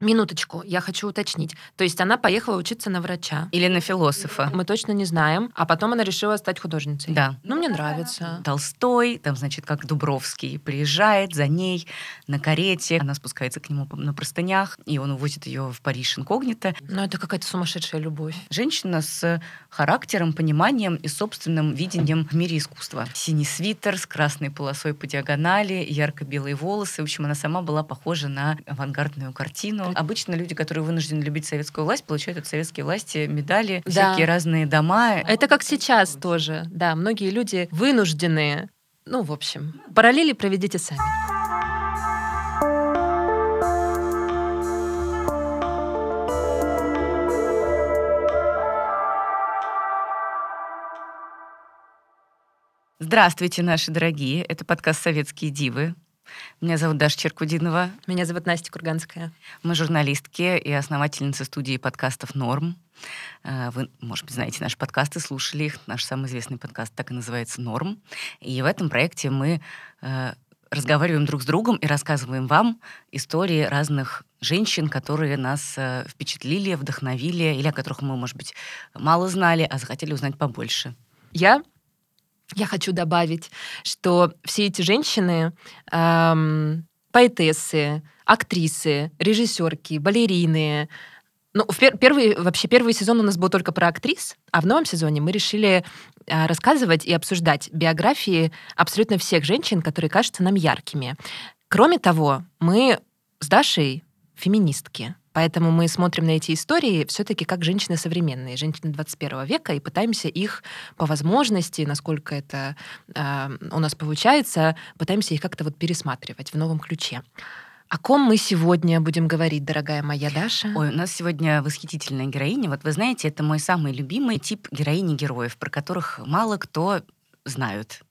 Минуточку, я хочу уточнить. То есть она поехала учиться на врача. Или на философа. Мы точно не знаем. А потом она решила стать художницей. Да. Ну, мне нравится. Толстой, там, значит, как Дубровский, приезжает за ней на карете, она спускается к нему на простынях, и он увозит ее в Париж инкогнито. Ну, это какая-то сумасшедшая любовь. Женщина с характером, пониманием и собственным видением в мире искусства. Синий свитер с красной полосой по диагонали, ярко-белые волосы. В общем, она сама была похожа на авангардную картину. Обычно люди, которые вынуждены любить советскую власть, получают от советской власти медали, Да. всякие разные дома. Это как сейчас тоже. Да, многие люди вынуждены. Ну, в общем, параллели проведите сами. Здравствуйте, наши дорогие. Это подкаст «Советские дивы». Меня зовут Даша Черкудинова. Меня зовут Настя Курганская. Мы журналистки и основательницы студии подкастов «Норм». Э, Вы, может быть, знаете наши подкасты, слушали их. Наш самый известный подкаст так и называется «Норм». И в этом проекте мы э, разговариваем друг с другом и рассказываем вам истории разных женщин, которые нас э, впечатлили, вдохновили, или о которых мы, может быть, мало знали, а захотели узнать побольше. Я, я хочу добавить, что все эти женщины, эм, поэтессы, актрисы, режиссерки, балерины, ну, в пер- первый, вообще первый сезон у нас был только про актрис, а в новом сезоне мы решили э, рассказывать и обсуждать биографии абсолютно всех женщин, которые кажутся нам яркими. Кроме того, мы с Дашей феминистки. Поэтому мы смотрим на эти истории все-таки как женщины современные, женщины 21 века, и пытаемся их по возможности, насколько это э, у нас получается, пытаемся их как-то вот пересматривать в новом ключе. О ком мы сегодня будем говорить, дорогая моя Даша? Ой, у нас сегодня восхитительная героиня. Вот вы знаете, это мой самый любимый тип героини-героев, про которых мало кто знают.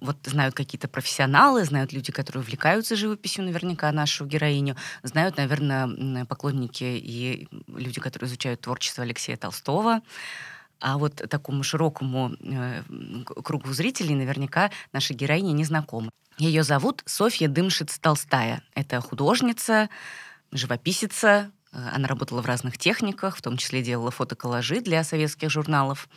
Вот знают какие-то профессионалы, знают люди, которые увлекаются живописью, наверняка нашу героиню, знают, наверное, поклонники и люди, которые изучают творчество Алексея Толстого. А вот такому широкому э, кругу зрителей наверняка наша героиня не знакома. Ее зовут Софья Дымшиц-Толстая. Это художница, живописица. Э, Она работала в разных техниках, в том числе делала фотоколлажи для советских журналов.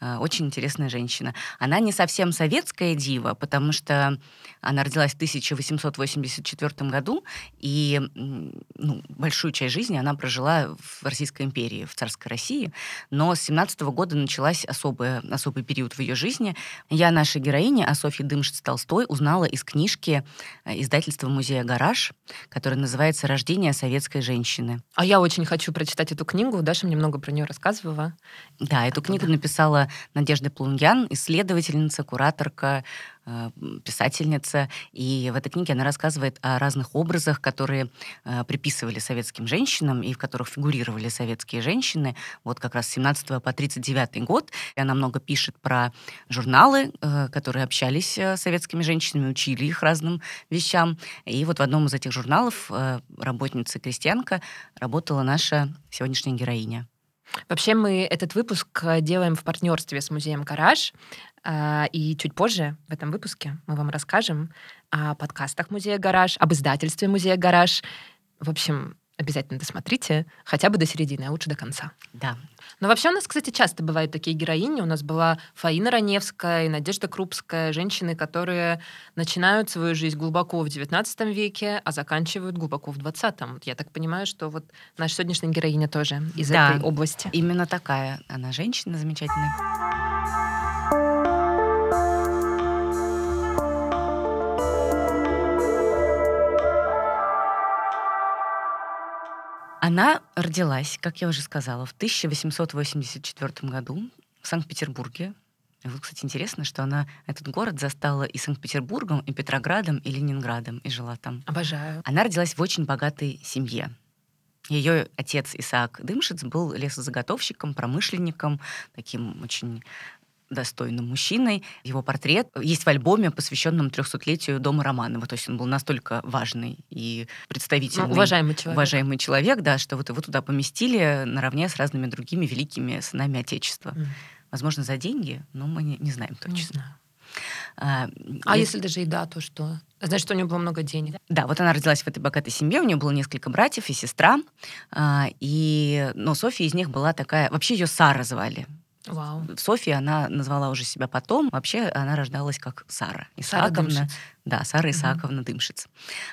Э, Очень интересная женщина. Она не совсем советская дива, потому что она родилась в 1884 году, и ну, большую часть жизни она прожила в Российской империи, в царской России. Но с 17 года началась особая, особый период в ее жизни. Я наша героиня, о Софье Дымшиц-Толстой, узнала из книжки э, издательства музея «Гараж», которая называется «Рождение советской женщины». А я очень хочу прочитать эту книгу. Даша мне много про нее рассказывала. Да, эту книгу написала Надежда Плунгян, исследовательница, кураторка, писательница. И в этой книге она рассказывает о разных образах, которые э, приписывали советским женщинам и в которых фигурировали советские женщины. Вот как раз с 17 по 39 год. И она много пишет про журналы, э, которые общались э, с советскими женщинами, учили их разным вещам. И вот в одном из этих журналов э, работница крестьянка работала наша сегодняшняя героиня. Вообще мы этот выпуск э, делаем в партнерстве с музеем «Гараж». А, И чуть позже в этом выпуске мы вам расскажем о подкастах музея «Гараж», об издательстве музея «Гараж». В общем, обязательно досмотрите хотя бы до середины, а лучше до конца. Да, Но вообще у нас, кстати, часто бывают такие героини. У нас была Фаина Раневская и Надежда Крупская, женщины, которые начинают свою жизнь глубоко в XIX веке, а заканчивают глубоко в XX. Я так понимаю, что вот наша сегодняшняя героиня тоже из Да. этой области. Именно такая она женщина замечательная. Она родилась, как я уже сказала, в 1884 году в Санкт-Петербурге. И вот, кстати, интересно, что она этот город застала и Санкт-Петербургом, и Петроградом, и Ленинградом, и жила там. Обожаю. Она родилась в очень богатой семье. Ее отец Исаак Дымшиц был лесозаготовщиком, промышленником, таким очень достойным мужчиной. Его портрет есть в альбоме, посвященном 300-летию Дома Романова. То есть он был настолько важный и представительный, Ну, уважаемый человек. уважаемый человек, да, что вот его туда поместили наравне с разными другими великими сынами Отечества. М, Возможно, за деньги, но мы не, не знаем Не точно. знаю. А, а если даже и да, то что? Значит, у нее было много денег. Да, вот она родилась в этой богатой семье, у нее было несколько братьев и сестра. А, и, но Софья из них была такая... Вообще ее Сара звали. Вау. Софья, она назвала уже себя потом. Вообще она рождалась как Сара Исааковна. Сара да, Сара Исааковна угу. Дымшиц.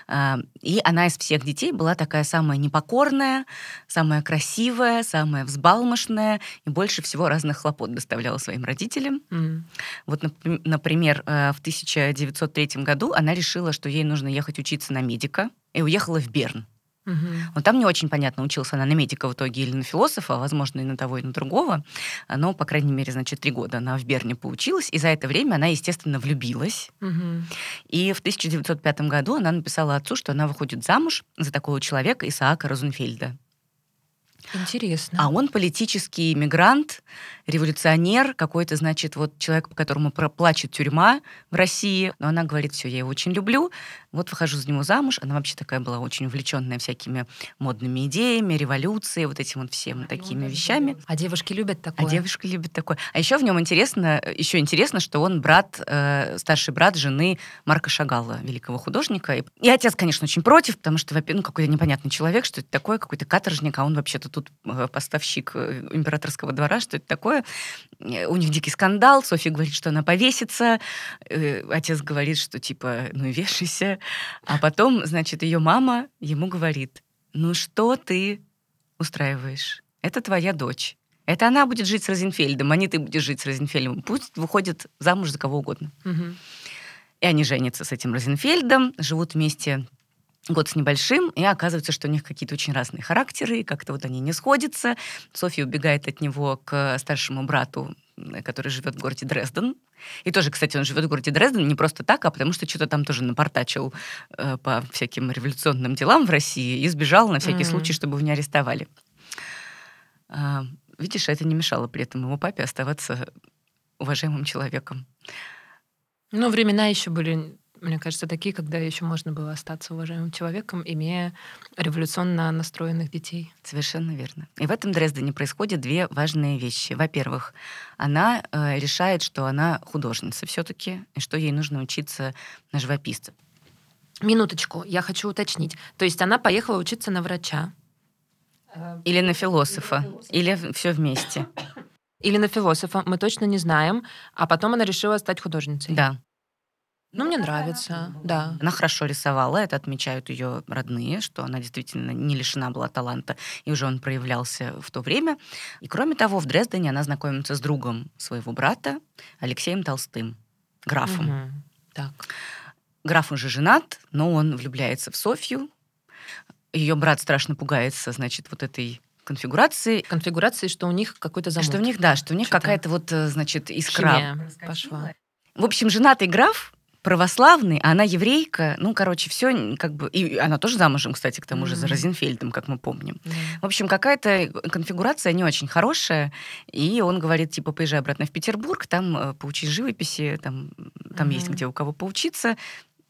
А, и она из всех детей была такая самая непокорная, самая красивая, самая взбалмошная и больше всего разных хлопот доставляла своим родителям. Mm. Вот, например, э, в 1903 году она решила, что ей нужно ехать учиться на медика, и уехала в Берн. Угу. Вот там не очень понятно, учился она на медика в итоге или на философа, возможно, и на того, и на другого. Но, по крайней мере, значит, три года она в Берне поучилась, и за это время она, естественно, влюбилась. Угу. И в 1905 году она написала отцу, что она выходит замуж за такого человека Исаака Розенфельда. Интересно. А он политический иммигрант, революционер, какой-то, значит, вот человек, по которому плачет тюрьма в России. Но она говорит, все, я его очень люблю, вот выхожу за него замуж. Она вообще такая была очень увлеченная всякими модными идеями, революцией, вот этим вот всем такими вещами. А девушки любят такое? А девушки любят такое. А еще в нем интересно, еще интересно, что он брат, э, старший брат жены Марка Шагала, великого художника. И отец, конечно, очень против, потому что, ну, какой-то непонятный человек, что это такое, какой-то каторжник, а он вообще-то тут э, поставщик э, императорского двора, что это такое. Э, у них дикий скандал, Софья говорит, что она повесится, отец говорит, что типа, ну вешайся. А потом, значит, ее мама ему говорит, ну что ты устраиваешь? Это твоя дочь. Это она будет жить с Розенфельдом, а не ты будешь жить с Розенфельдом. Пусть выходит замуж за кого угодно. Угу. И они женятся с этим Розенфельдом, живут вместе год с небольшим, и оказывается, что у них какие-то очень разные характеры, и как-то вот они не сходятся. Софья убегает от него к старшему брату, который живет в городе Дрезден. И тоже, кстати, он живет в городе Дрезден не просто так, а потому что что-то там тоже напортачил э, по всяким революционным делам в России и сбежал на всякий mm-hmm. случай, чтобы его не арестовали. А, видишь, это не мешало при этом его папе оставаться уважаемым человеком. Ну, времена еще были мне кажется, такие, когда еще можно было остаться уважаемым человеком, имея революционно настроенных детей. Совершенно верно. И в этом Дрездене происходят две важные вещи. Во-первых, она э, решает, что она художница все-таки, и что ей нужно учиться на живописца. Минуточку, я хочу уточнить. То есть она поехала учиться на врача. Или на философа, или, или все вместе. Или на философа, мы точно не знаем. А потом она решила стать художницей. Да. Ну, мне нравится, да. Она хорошо рисовала, это отмечают ее родные, что она действительно не лишена была таланта, и уже он проявлялся в то время. И кроме того, в Дрездене она знакомится с другом своего брата, Алексеем Толстым, графом. Угу. Так. Граф уже женат, но он влюбляется в Софью. Ее брат страшно пугается, значит, вот этой конфигурации. Конфигурации, что у них какой-то замок. Что у них, да, что у них какая-то вот, э, значит, искра. Химия пошла. В общем, женатый граф православный, а она еврейка. Ну, короче, все как бы... И она тоже замужем, кстати, к тому mm-hmm. же за Розенфельдом, как мы помним. Mm-hmm. В общем, какая-то конфигурация не очень хорошая. И он говорит, типа, поезжай обратно в Петербург, там э, поучись живописи, там, там mm-hmm. есть где у кого поучиться.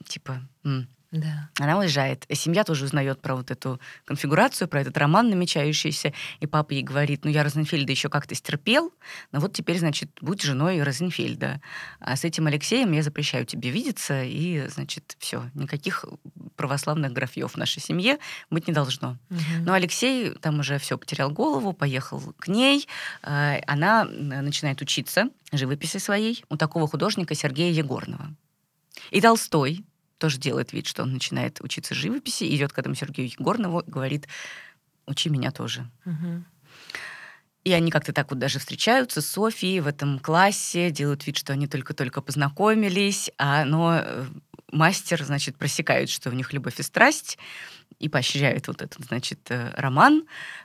Типа... М- да. Она уезжает. Семья тоже узнает про вот эту конфигурацию, про этот роман намечающийся. И папа ей говорит, ну я Розенфельда еще как-то стерпел, но вот теперь, значит, будь женой Розенфельда. А с этим Алексеем я запрещаю тебе видеться, и, значит, все, никаких православных графьев в нашей семье быть не должно. Угу. Но Алексей там уже все потерял голову, поехал к ней. Э, она начинает учиться живописи своей у такого художника Сергея Егорного. И Толстой, тоже делает вид, что он начинает учиться живописи, идет к этому Сергею Егорнову и говорит, учи меня тоже. Угу. И они как-то так вот даже встречаются с Софией в этом классе, делают вид, что они только-только познакомились, а, но э, мастер, значит, просекает, что у них любовь и страсть, и поощряет вот этот, значит, э, роман,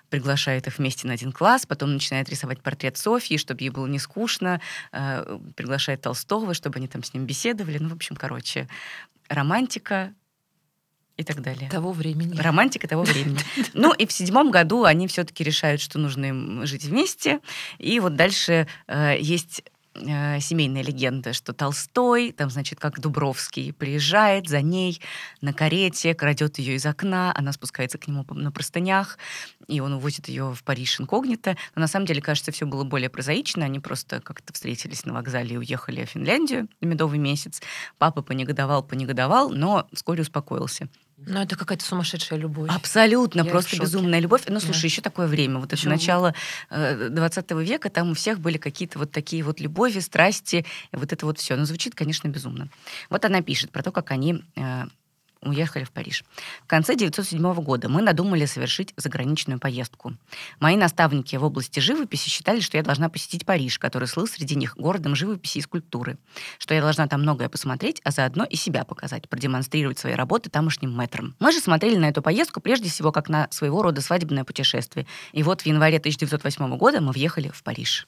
приглашает их вместе на один класс, потом начинает рисовать портрет Софьи, чтобы ей было не скучно, э, приглашает Толстого, чтобы они там с ним беседовали. Ну, в общем, короче, романтика и так далее. Того времени. Романтика того времени. Ну и в седьмом году они все-таки решают, что нужно им жить вместе. И вот дальше э, есть э, семейная легенда, что Толстой, там, значит, как Дубровский, приезжает за ней на карете, крадет ее из окна, она спускается к нему на простынях, и он увозит ее в Париж инкогнито. Но на самом деле, кажется, все было более прозаично. Они просто как-то встретились на вокзале и уехали в Финляндию на медовый месяц. Папа понегодовал, понегодовал, но вскоре успокоился. Ну, это какая-то сумасшедшая любовь. Абсолютно, Я просто безумная любовь. Ну, слушай, да. еще такое время. Вот это начало э, 20 века, там у всех были какие-то вот такие вот любови, страсти, вот это вот все. Но звучит, конечно, безумно. Вот она пишет про то, как они э, уехали в Париж. В конце 1907 года мы надумали совершить заграничную поездку. Мои наставники в области живописи считали, что я должна посетить Париж, который слыл среди них городом живописи и скульптуры, что я должна там многое посмотреть, а заодно и себя показать, продемонстрировать свои работы тамошним мэтрам. Мы же смотрели на эту поездку прежде всего как на своего рода свадебное путешествие. И вот в январе 1908 года мы въехали в Париж.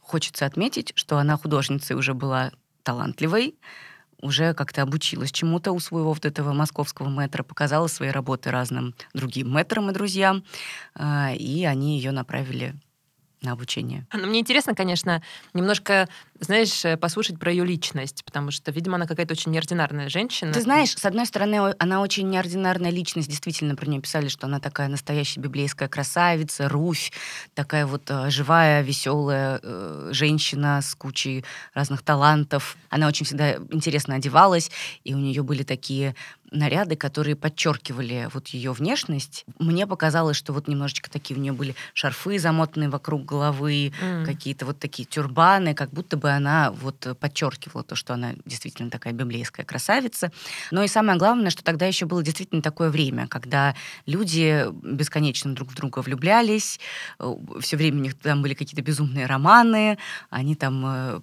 Хочется отметить, что она художницей уже была талантливой, уже как-то обучилась чему-то у своего вот этого московского мэтра, показала свои работы разным другим мэтрам и друзьям, а, и они ее направили на обучение. Ну, мне интересно, конечно, немножко знаешь, э, послушать про ее личность, потому что, видимо, она какая-то очень неординарная женщина. Ты знаешь, с одной стороны, она очень неординарная личность. Действительно, про нее писали, что она такая настоящая библейская красавица, Руфь, такая вот э, живая, веселая э, женщина с кучей разных талантов. Она очень всегда интересно одевалась, и у нее были такие наряды, которые подчеркивали вот ее внешность. Мне показалось, что вот немножечко такие у нее были шарфы замотанные вокруг головы, mm. какие-то вот такие тюрбаны, как будто бы она вот подчеркивала то, что она действительно такая библейская красавица. Но и самое главное, что тогда еще было действительно такое время, когда люди бесконечно друг в друга влюблялись, э, все время у них там были какие-то безумные романы, они там э,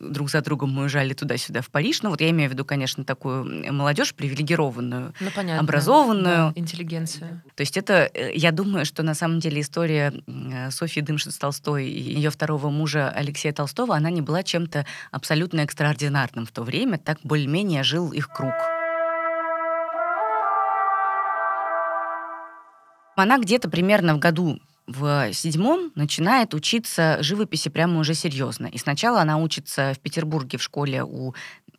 друг за другом уезжали туда-сюда в Париж. Ну вот я имею в виду, конечно, такую молодежь привилегированную, ну, понятно, образованную. Да, интеллигенцию. То есть это, э, я думаю, что на самом деле история Софьи Дымшиц-Толстой и ее второго мужа Алексея Толстого, она не была чем-то абсолютно экстраординарным в то время, так более-менее жил их круг. Она где-то примерно в году в седьмом начинает учиться живописи прямо уже серьезно. И сначала она учится в Петербурге в школе у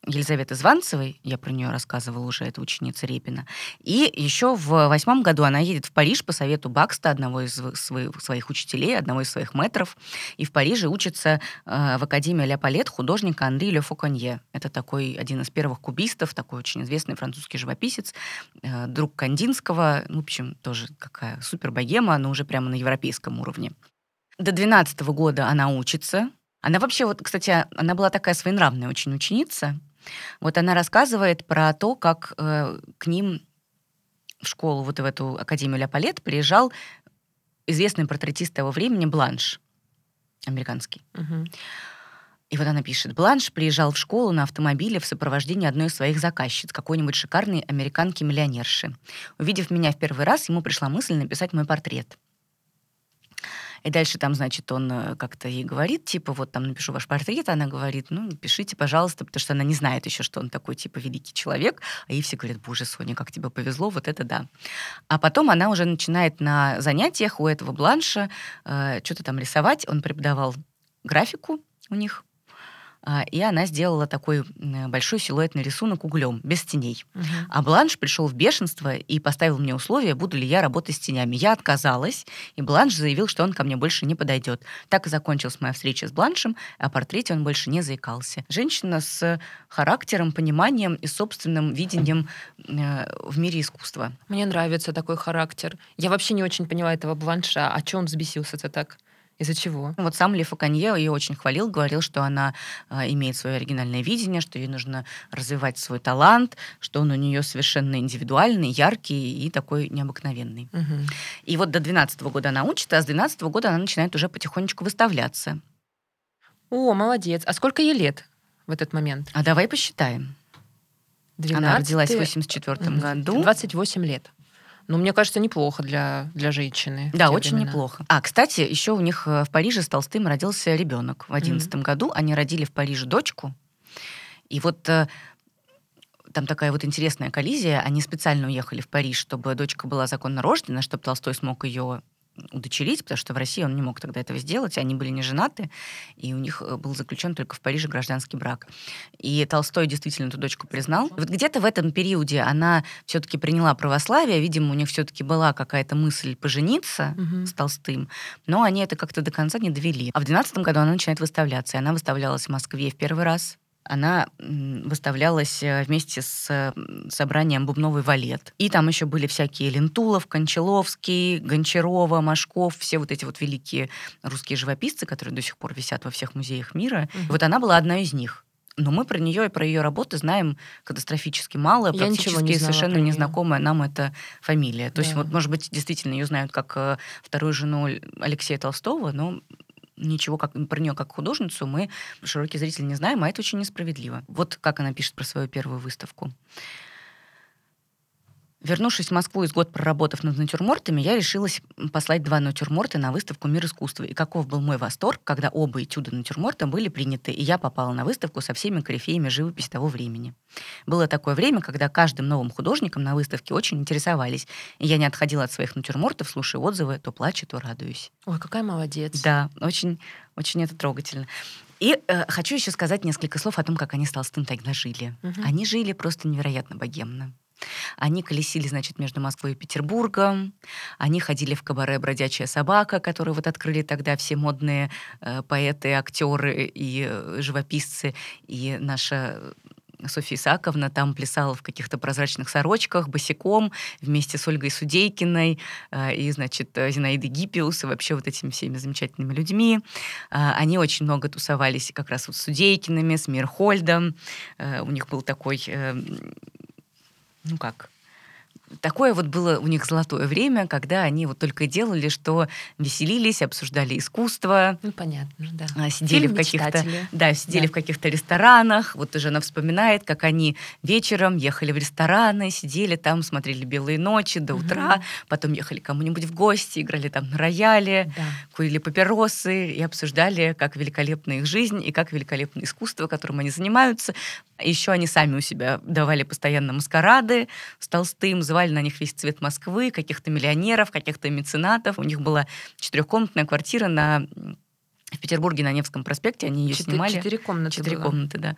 Елизаветы Званцевой, я про нее рассказывала уже, это ученица Репина. И еще в восьмом году она едет в Париж по совету Бакста, одного из своих, своих учителей, одного из своих метров. И в Париже учится э, в Академии Ля Палет художника Анри Ле Фоконье. Это такой один из первых кубистов, такой очень известный французский живописец, э, друг Кандинского. Ну, в общем, тоже какая супер богема, но уже прямо на европейском уровне. До 12 года она учится. Она вообще, вот, кстати, она была такая своенравная очень ученица. Вот она рассказывает про то, как э, к ним в школу, вот в эту Академию Ля Палет приезжал известный портретист того времени Бланш, американский. Угу. И вот она пишет, Бланш приезжал в школу на автомобиле в сопровождении одной из своих заказчиц, какой-нибудь шикарной американки-миллионерши. Увидев меня в первый раз, ему пришла мысль написать мой портрет. И дальше там, значит, он э, как-то ей говорит, типа, вот там напишу ваш портрет, она говорит, ну, пишите, пожалуйста, потому что она не знает еще, что он такой, типа, великий человек. А ей все говорят, боже, Соня, как тебе повезло, вот это да. А потом она уже начинает на занятиях у этого Бланша э, что-то там рисовать. Он преподавал графику у них и она сделала такой большой силуэтный рисунок углем, без теней. Угу. А Бланш пришел в бешенство и поставил мне условие, буду ли я работать с тенями. Я отказалась, и Бланш заявил, что он ко мне больше не подойдет. Так и закончилась моя встреча с Бланшем, о портрете он больше не заикался. Женщина с характером, пониманием и собственным видением э, в мире искусства. Мне нравится такой характер. Я вообще не очень поняла этого Бланша. А что он взбесился-то так? Из-за чего? Вот сам Ле Факанье ее очень хвалил, говорил, что она э, имеет свое оригинальное видение, что ей нужно развивать свой талант, что он у нее совершенно индивидуальный, яркий и такой необыкновенный. Угу. И вот до 12 года она учится, а с 12 года она начинает уже потихонечку выставляться. О, молодец. А сколько ей лет в этот момент? А давай посчитаем. 12... Она родилась в 84 году. 28 лет. Ну, мне кажется, неплохо для, для женщины. Да, очень времена. неплохо. А, кстати, еще у них э, в Париже с Толстым родился ребенок в одиннадцатом mm-hmm. году. Они родили в Париже дочку. И вот э, там такая вот интересная коллизия. Они специально уехали в Париж, чтобы дочка была законно рождена, чтобы Толстой смог ее удочерить, потому что в России он не мог тогда этого сделать, они были не женаты, и у них э, был заключен только в Париже гражданский брак. И Толстой действительно эту дочку признал. Вот где-то в этом периоде она все-таки приняла православие, видимо, у них все-таки была какая-то мысль пожениться угу. с Толстым, но они это как-то до конца не довели. А в 12 году она начинает выставляться, и она выставлялась в Москве в первый раз, она выставлялась э, вместе с собранием «Бубновый валет». И там еще были всякие Лентулов, Кончаловский, Гончарова, Машков, все вот эти вот великие русские живописцы, которые до сих пор висят во всех музеях мира. Угу. вот она была одна из них. Но мы про нее и про ее работы знаем катастрофически мало, Я практически не совершенно незнакомая нам эта фамилия. То да. есть, вот, может быть, действительно ее знают как э, вторую жену Алексея Толстого, но ничего как, про нее как художницу мы, широкий зритель, не знаем, а это очень несправедливо. Вот как она пишет про свою первую выставку. Вернувшись в Москву из год проработав над натюрмортами, я решилась послать два натюрморта на выставку «Мир искусства». И каков был мой восторг, когда оба этюда натюрморта были приняты, и я попала на выставку со всеми корифеями живописи того времени. Было такое время, когда каждым новым художником на выставке очень интересовались, и я не отходила от своих натюрмортов, слушая отзывы, то плачу, то радуюсь. Ой, какая молодец. Да, очень, очень это трогательно. И э, хочу еще сказать несколько слов о том, как они с Толстым тогда жили. Угу. Они жили просто невероятно богемно. Они колесили, значит, между Москвой и Петербургом. Они ходили в кабаре «Бродячая собака», которую вот открыли тогда все модные э, поэты, актеры и э, живописцы. И наша Софья Исаковна там плясала в каких-то прозрачных сорочках, босиком, вместе с Ольгой Судейкиной э, и, значит, Зинаидой Гиппиус, и вообще вот этими всеми замечательными людьми. Э, они очень много тусовались как раз вот с Судейкиными, с Мирхольдом. Э, у них был такой э, ну как, такое вот было у них золотое время, когда они вот только делали, что веселились, обсуждали искусство. Ну, понятно, да. А, сидели Фильм в каких-то, да, сидели да. в каких-то ресторанах. Вот уже она вспоминает, как они вечером ехали в рестораны, сидели там, смотрели «Белые ночи» до угу. утра, потом ехали кому-нибудь в гости, играли там на рояле, да. курили папиросы и обсуждали, как великолепна их жизнь и как великолепно искусство, которым они занимаются. Еще они сами у себя давали постоянно маскарады с Толстым, звали на них весь цвет Москвы, каких-то миллионеров, каких-то меценатов. У них была четырехкомнатная квартира на в Петербурге на Невском проспекте, они ее Четыре, снимали. Четыре комнаты. Четыре было. комнаты, да.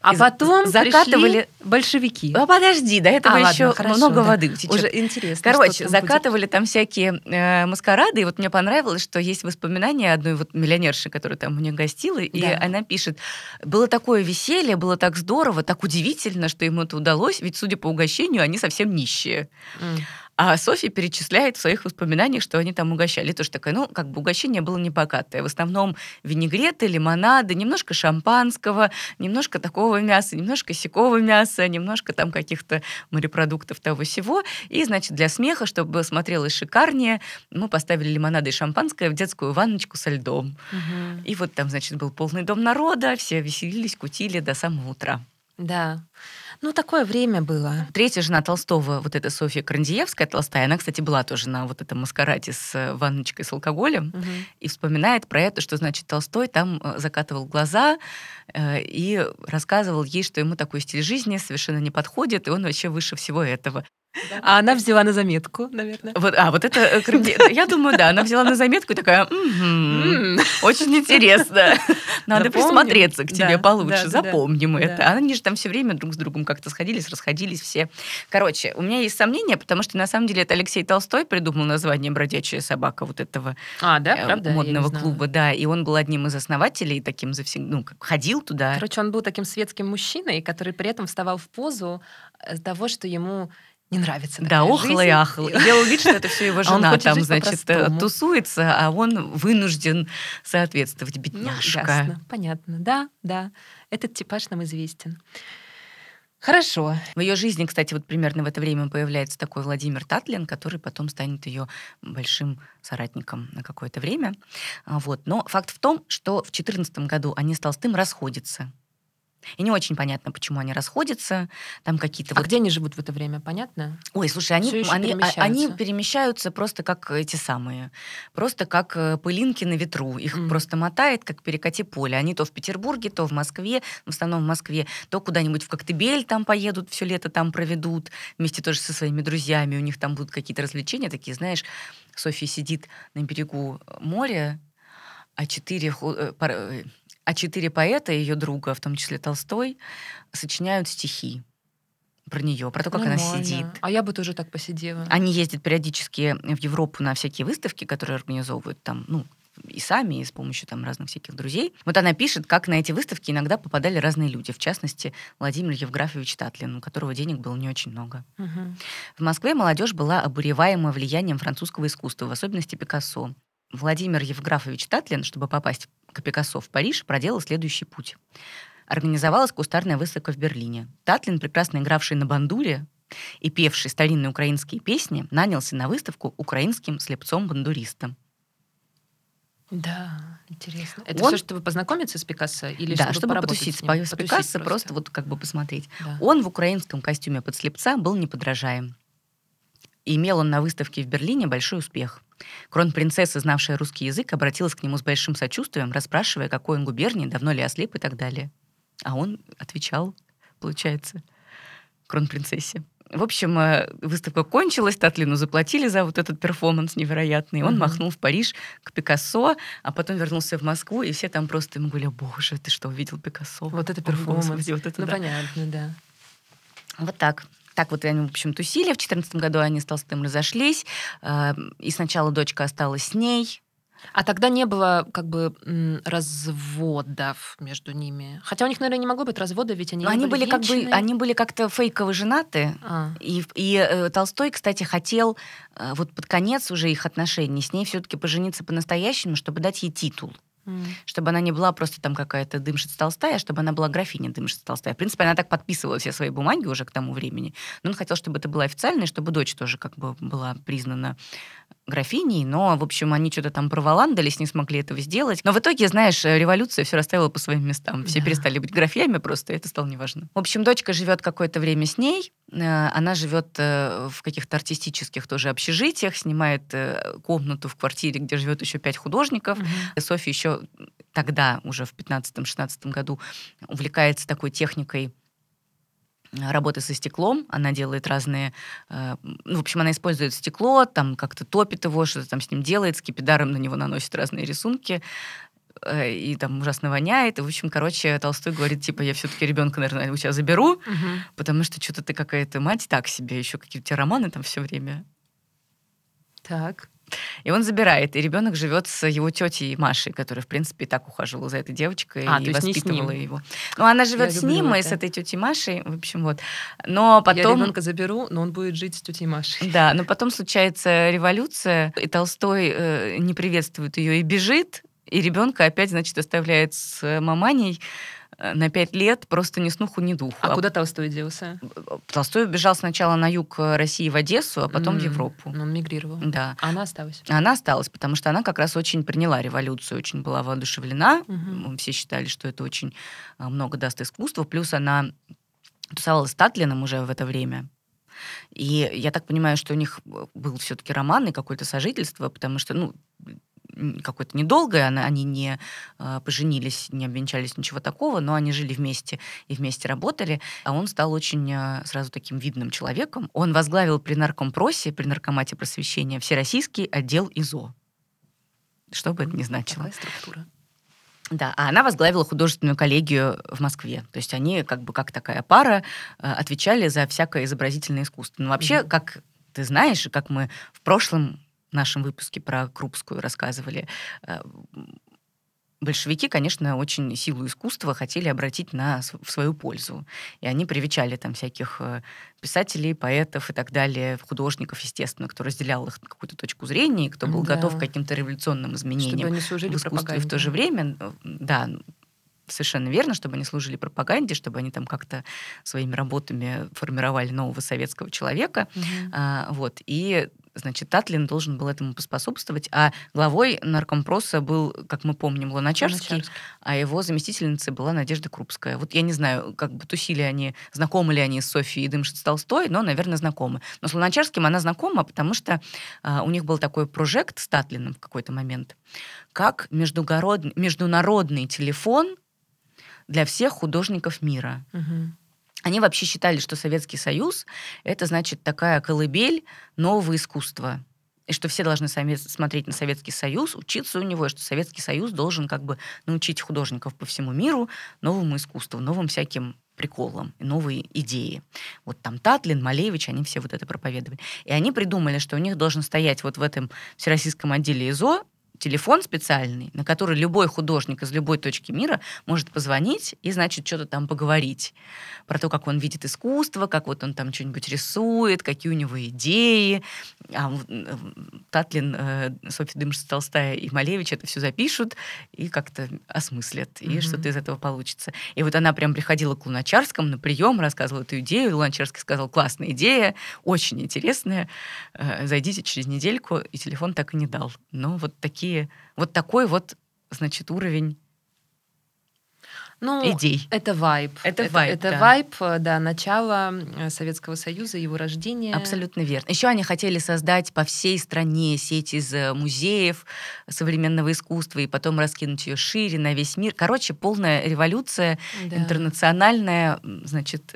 А потом закатывали большевики. А подожди, до этого а, еще ладно, много да. воды утечет. Уже интересно. Короче, закатывали будет. там всякие э, маскарады, и вот мне понравилось, что есть воспоминания одной вот миллионерши, которая там у них гостила, да. и она пишет: было такое веселье, было так здорово, так удивительно, что ему это удалось, ведь судя по угощению, они совсем нищие. Mm. А Софья перечисляет в своих воспоминаниях, что они там угощали. Тоже такая, ну, как бы угощение было не богатое. В основном винегреты, лимонады, немножко шампанского, немножко такого мяса, немножко сякого мяса, немножко там каких-то морепродуктов того всего. И, значит, для смеха, чтобы смотрелось шикарнее, мы поставили лимонады и шампанское в детскую ванночку со льдом. Угу. И вот там, значит, был полный дом народа, все веселились, кутили до самого утра. Да. Ну, такое время было. Третья жена Толстого, вот эта Софья Крандиевская, толстая, она, кстати, была тоже на вот этом маскараде с э, ванночкой с алкоголем угу. и вспоминает про это, что, значит, Толстой там э, закатывал глаза э, и рассказывал ей, что ему такой стиль жизни совершенно не подходит, и он вообще выше всего этого. А она взяла на заметку, наверное. Вот, а, вот это, э, я думаю, да, она взяла на заметку и такая, очень интересно. Надо присмотреться к тебе получше, запомним это. Они же там все время друг с другом как-то сходились, расходились все. Короче, у меня есть сомнения, потому что на самом деле это Алексей Толстой придумал название «Бродячая собака» вот этого а, да? Э, Правда? модного клуба, да, и он был одним из основателей, таким завсегда, ну, ходил туда. Короче, он был таким светским мужчиной, который при этом вставал в позу э, того, что ему не нравится. Да, охла и ахла. И делал вид, что это все его жена а там, значит, тусуется, а он вынужден соответствовать, ну, бедняжка. Ну, ясно, понятно. Да, да. Этот типаж нам известен. Хорошо. В ее жизни, кстати, вот примерно в это время появляется такой Владимир Татлин, который потом станет ее большим соратником на какое-то время. Вот. Но факт в том, что в 2014 году они с Толстым расходятся. И не очень понятно, почему они расходятся. Там какие-то. А вот... где они живут в это время, понятно? Ой, слушай, они, они, перемещаются. они перемещаются просто как эти самые, просто как э, пылинки на ветру. Их mm. просто мотает, как перекати поле. Они то в Петербурге, то в Москве, в основном в Москве, то куда-нибудь в Коктебель там поедут, все лето там проведут, вместе тоже со своими друзьями. У них там будут какие-то развлечения такие, знаешь, Софья сидит на берегу моря, а четыре, а четыре поэта, ее друга, в том числе Толстой, сочиняют стихи про нее, про то, как Нормально. она сидит. А я бы тоже так посидела. Они ездят периодически в Европу на всякие выставки, которые организовывают там, ну, и сами, и с помощью там разных всяких друзей. Вот она пишет, как на эти выставки иногда попадали разные люди, в частности, Владимир Евграфович Татлин, у которого денег было не очень много. Угу. В Москве молодежь была обуреваема влиянием французского искусства, в особенности Пикассо. Владимир Евграфович Татлин, чтобы попасть к Пикассо в Париж, проделал следующий путь организовалась кустарная выставка в Берлине. Татлин, прекрасно игравший на бандуре и певший старинные украинские песни, нанялся на выставку украинским слепцом-бандуристом. Да, интересно. Это Он... все, чтобы познакомиться с Пикассо или да, чтобы, чтобы потусить с, ним? с Пикассо, просто. просто вот как бы посмотреть. Да. Он в украинском костюме под слепца был неподражаем. И имел он на выставке в Берлине большой успех. Кронпринцесса, знавшая русский язык, обратилась к нему с большим сочувствием, расспрашивая, какой он губернии, давно ли ослеп и так далее. А он отвечал, получается, кронпринцессе. В общем, э, выставка кончилась, Татлину заплатили за вот этот перформанс невероятный. Он uh-huh. махнул в Париж к Пикассо, а потом вернулся в Москву, и все там просто ему говорили, боже, ты что, увидел Пикассо? Вот это перформанс. Господи, вот это, ну, да. понятно, да. Вот так. Так вот они, в общем, тусили. В 2014 году они с Толстым разошлись. Э, и сначала дочка осталась с ней, а тогда не было как бы разводов между ними. Хотя у них, наверное, не могло быть развода, ведь они. они были, были как бы, они были как-то фейково женаты. А. И, и э, Толстой, кстати, хотел э, вот под конец уже их отношений с ней все-таки пожениться по-настоящему, чтобы дать ей титул. Чтобы она не была просто там какая-то дымшиц Толстая, а чтобы она была графиня дымшиц Толстая. В принципе, она так подписывала все свои бумаги уже к тому времени. Но он хотел, чтобы это было официально, и чтобы дочь тоже как бы была признана графиней, но, в общем, они что-то там проволандались, не смогли этого сделать. Но в итоге, знаешь, революция все расставила по своим местам. Все да. перестали быть графьями просто, это стало неважно. В общем, дочка живет какое-то время с ней, э, она живет э, в каких-то артистических тоже общежитиях, снимает э, комнату в квартире, где живет еще пять художников. Угу. Софья еще тогда, уже в 15-16 году, увлекается такой техникой работы со стеклом. Она делает разные... Э, ну, в общем, она использует стекло, там как-то топит его, что-то там с ним делает, с кипидаром на него наносит разные рисунки э, и там ужасно воняет. И, в общем, короче, Толстой говорит, типа, я все-таки ребенка, наверное, у тебя заберу, угу. потому что что-то ты какая-то мать так себе, еще какие-то романы там все время. Так. И он забирает, и ребенок живет с его тетей Машей, которая, в принципе, и так ухаживала за этой девочкой а, и воспитывала его. Ну, она живет с ним это. и с этой тетей Машей, в общем, вот. Но потом... Я ребенка заберу, но он будет жить с тетей Машей. Да, но потом случается революция, и Толстой э, не приветствует ее и бежит, и ребенка опять, значит, оставляет с маманей. Э, на пять лет просто ни снуху, ни духу. А, а куда Толстой делся? Толстой убежал сначала на юг э, России в Одессу, а потом mm, в Европу. Он мигрировал. Да. А она осталась? Она осталась, потому что она как раз очень приняла революцию, очень была воодушевлена. Угу. Все считали, что это очень э, много даст искусству. Плюс она тусовалась с Татлином уже в это время. И я так понимаю, что у них был все-таки роман и какое-то сожительство, потому что, ну, какое-то недолгое, они не а, поженились, не обвенчались, ничего такого, но они жили вместе и вместе работали, а он стал очень а, сразу таким видным человеком. Он возглавил при наркомпросе, при наркомате просвещения, всероссийский отдел ИЗО. Что бы это ни значило. Какая структура? Да, а она возглавила художественную коллегию в Москве. То есть они как бы как такая пара а, отвечали за всякое изобразительное искусство. Но вообще, mm-hmm. как ты знаешь, как мы в прошлом нашем выпуске про Крупскую рассказывали, э, большевики, конечно, очень силу искусства хотели обратить на, в свою пользу. И они привечали там всяких э, писателей, поэтов и так далее, художников, естественно, кто разделял их какую-то точку зрения, и кто был да. готов к каким-то революционным изменениям в искусстве пропаганде. в то же время. Э, да, совершенно верно, чтобы они служили пропаганде, чтобы они там как-то своими работами формировали нового советского человека. Угу. А, вот. И значит, Татлин должен был этому поспособствовать, а главой наркомпроса был, как мы помним, Луначарский, Луначарский, а его заместительницей была Надежда Крупская. Вот я не знаю, как бы тусили они, знакомы ли они с Софией Дымшиц Толстой, но, наверное, знакомы. Но с Луначарским она знакома, потому что а, у них был такой прожект с Татлиным в какой-то момент, как международный телефон для всех художников мира. Угу. Они вообще считали, что Советский Союз — это, значит, такая колыбель нового искусства. и что все должны сами смотреть на Советский Союз, учиться у него, и что Советский Союз должен как бы научить художников по всему миру новому искусству, новым всяким приколам, новые идеи. Вот там Татлин, Малевич, они все вот это проповедовали. И они придумали, что у них должен стоять вот в этом всероссийском отделе ИЗО телефон специальный, на который любой художник из любой точки мира может позвонить и, значит, что-то там поговорить про то, как он видит искусство, как вот он там что-нибудь рисует, какие у него идеи. А Татлин, э, Софья Дымшица Толстая и Малевич это все запишут и как-то осмыслят, и mm-hmm. что-то из этого получится. И вот она прям приходила к Луначарскому на прием, рассказывала эту идею, Луначарский сказал, классная идея, очень интересная, э, зайдите через недельку, и телефон так и не дал. Но вот такие такие, вот такой вот, значит, уровень ну, идей. Это вайб. Это, это вайб, Это да. вайб, да, начало э, Советского Союза, его рождения. Абсолютно верно. Еще они хотели создать по всей стране сеть из э, музеев современного искусства и потом раскинуть ее шире на весь мир. Короче, полная революция да. интернациональная, значит,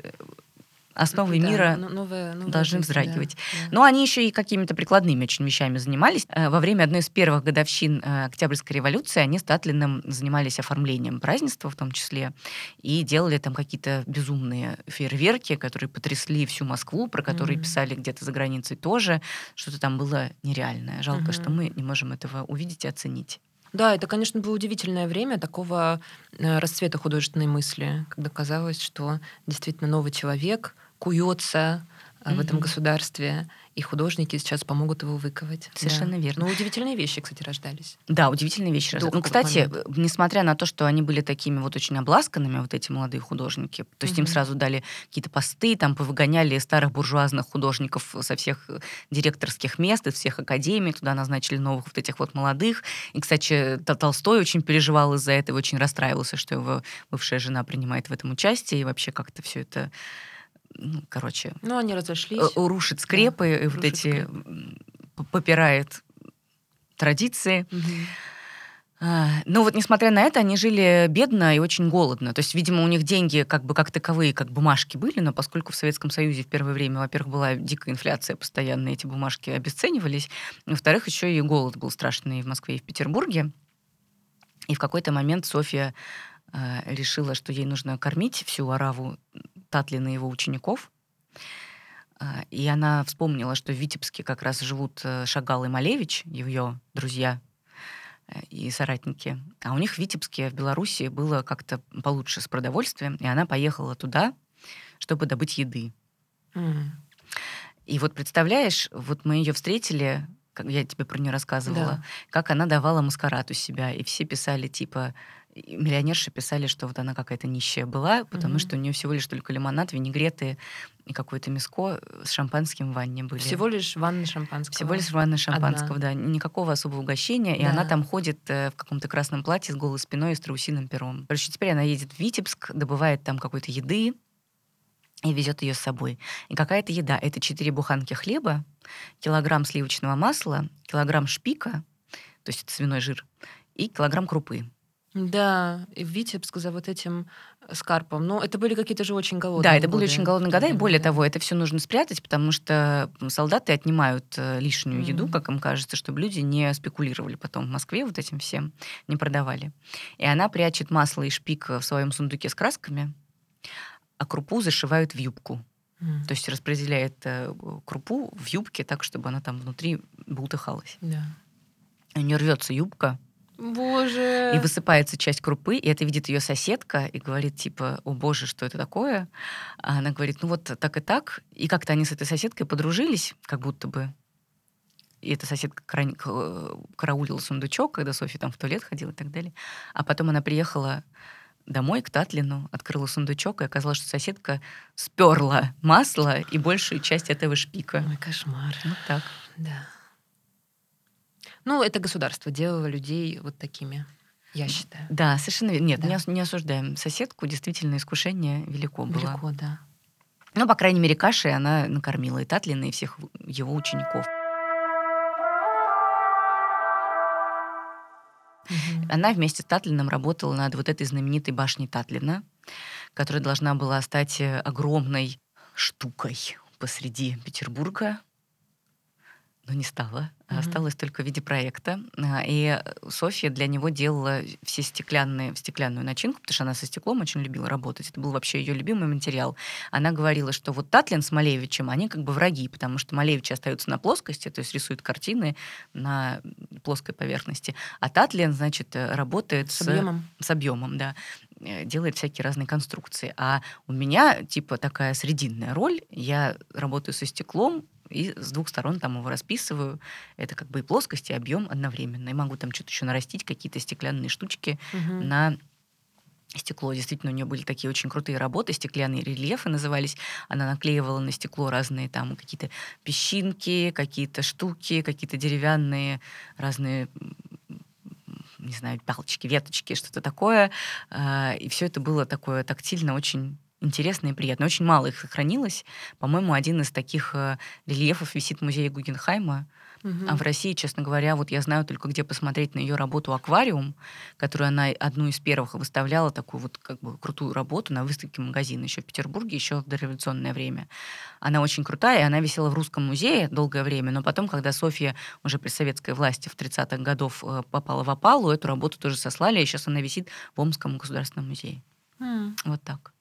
основы да, мира новая, новая должны жизнь, вздрагивать. Да, да. Но они еще и какими-то прикладными очень вещами занимались. Э, во время одной из первых годовщин э, Октябрьской революции они с Татлиным занимались оформлением празднества в том числе и делали там какие-то безумные фейерверки, которые потрясли всю Москву, про которые mm-hmm. писали где-то за границей тоже. Что-то там было нереальное. Жалко, mm-hmm. что мы не можем этого увидеть и оценить. Да, это, конечно, было удивительное время такого э, расцвета художественной мысли, когда казалось, что действительно новый человек куется mm-hmm. в этом государстве, и художники сейчас помогут его выковать. Совершенно да. верно. Ну, удивительные вещи, кстати, рождались. Да, удивительные вещи рождались. Ну, кстати, момент. несмотря на то, что они были такими вот очень обласканными, вот эти молодые художники, то есть mm-hmm. им сразу дали какие-то посты, там повыгоняли старых буржуазных художников со всех директорских мест, из всех академий, туда назначили новых вот этих вот молодых. И, кстати, Толстой очень переживал из-за этого, очень расстраивался, что его бывшая жена принимает в этом участие, и вообще как-то все это ну, короче... Ну, они разошлись. Э, рушит скрепы, да, и вот эти... Скрепы. Попирает традиции. Угу. Но вот несмотря на это, они жили бедно и очень голодно. То есть, видимо, у них деньги как бы как таковые, как бумажки были, но поскольку в Советском Союзе в первое время, во-первых, была дикая инфляция постоянно, эти бумажки обесценивались, во-вторых, еще и голод был страшный в Москве и в Петербурге. И в какой-то момент Софья э, решила, что ей нужно кормить всю ораву Татлина и его учеников. А, и она вспомнила, что в Витебске как раз живут э, Шагал и Малевич, ее друзья э, и соратники. А у них в Витебске, в Беларуси, было как-то получше с продовольствием, и она поехала туда, чтобы добыть еды. Mm. И вот представляешь, вот мы ее встретили, как я тебе про нее рассказывала, да. как она давала маскарад у себя, и все писали типа миллионерши писали, что вот она какая-то нищая была, потому mm-hmm. что у нее всего лишь только лимонад, винегреты и какое-то миско с шампанским в ванне были. Всего лишь ванна шампанского. Всего лишь ванна шампанского, Одна. да. Никакого особого угощения. Да. И она там ходит э, в каком-то красном платье с голой спиной и с страусиным пером. Короче, теперь она едет в Витебск, добывает там какой-то еды, и везет ее с собой. И какая-то еда. Это четыре буханки хлеба, килограмм сливочного масла, килограмм шпика, то есть это свиной жир, и килограмм крупы. Да, и в Витебск за вот этим э, скарпом. Ну, это были какие-то же очень голодные Да, это годы. были очень голодные годы, и более того, это все нужно спрятать, потому что солдаты отнимают э, лишнюю mm-hmm. еду, как им кажется, чтобы люди не спекулировали потом в Москве вот этим всем, не продавали. И она прячет масло и шпик в своем сундуке с красками, а крупу зашивают в юбку. Mm. То есть распределяет э, крупу в юбке так, чтобы она там внутри бултыхалась. Да. У нее рвется юбка, Боже. И высыпается часть крупы, и это видит ее соседка и говорит, типа, о боже, что это такое? А она говорит, ну вот так и так. И как-то они с этой соседкой подружились, как будто бы. И эта соседка караулила сундучок, когда Софья там в туалет ходила и так далее. А потом она приехала домой к Татлину, открыла сундучок, и оказалось, что соседка сперла масло и большую часть этого шпика. Ой, кошмар. Вот так. Да. Ну, это государство делало людей вот такими, я считаю. Да, совершенно верно. Нет, да. не, не осуждаем соседку. Действительно, искушение велико было. Велико, да. Ну, по крайней мере, кашей она накормила и Татлина, и всех его учеников. Угу. Она вместе с Татлином работала над вот этой знаменитой башней Татлина, которая должна была стать огромной штукой посреди Петербурга, но не стало. Мгм. Осталось только в виде проекта. А, И Софья для него делала все стеклянные, стеклянную начинку, потому что она со стеклом очень любила работать. Это был вообще ее любимый материал. Она говорила, что вот Татлин с Малевичем, они как бы враги, потому что Малевич остается на плоскости, то есть рисует картины на плоской поверхности, а Татлин, значит, э, работает С объемом. с объемом, да, э, делает всякие разные конструкции. А у меня типа такая срединная роль. Я работаю со стеклом и с двух сторон там его расписываю. Это как бы и плоскость, и объем одновременно. И могу там что-то еще нарастить, какие-то стеклянные штучки Мгм. на стекло. Действительно, у нее были такие очень крутые работы, стеклянные рельефы назывались. Она наклеивала на стекло разные там какие-то песчинки, какие-то штуки, какие-то деревянные разные не знаю, палочки, веточки, что-то такое. А, И все это было такое тактильно очень интересно и приятно. Очень мало их сохранилось. По-моему, один из таких э, рельефов висит в музее Гугенхайма. Мгм. А в России, честно говоря, вот я знаю только, где посмотреть на ее работу «Аквариум», которую она одну из первых выставляла, такую вот как бы крутую работу на выставке магазина еще в Петербурге, еще в дореволюционное время. Она очень крутая, и она висела в Русском музее долгое время, но потом, когда Софья уже при советской власти в 30-х годов э, попала в опалу, эту работу тоже сослали, и сейчас она висит в Омском государственном музее. М. Вот так.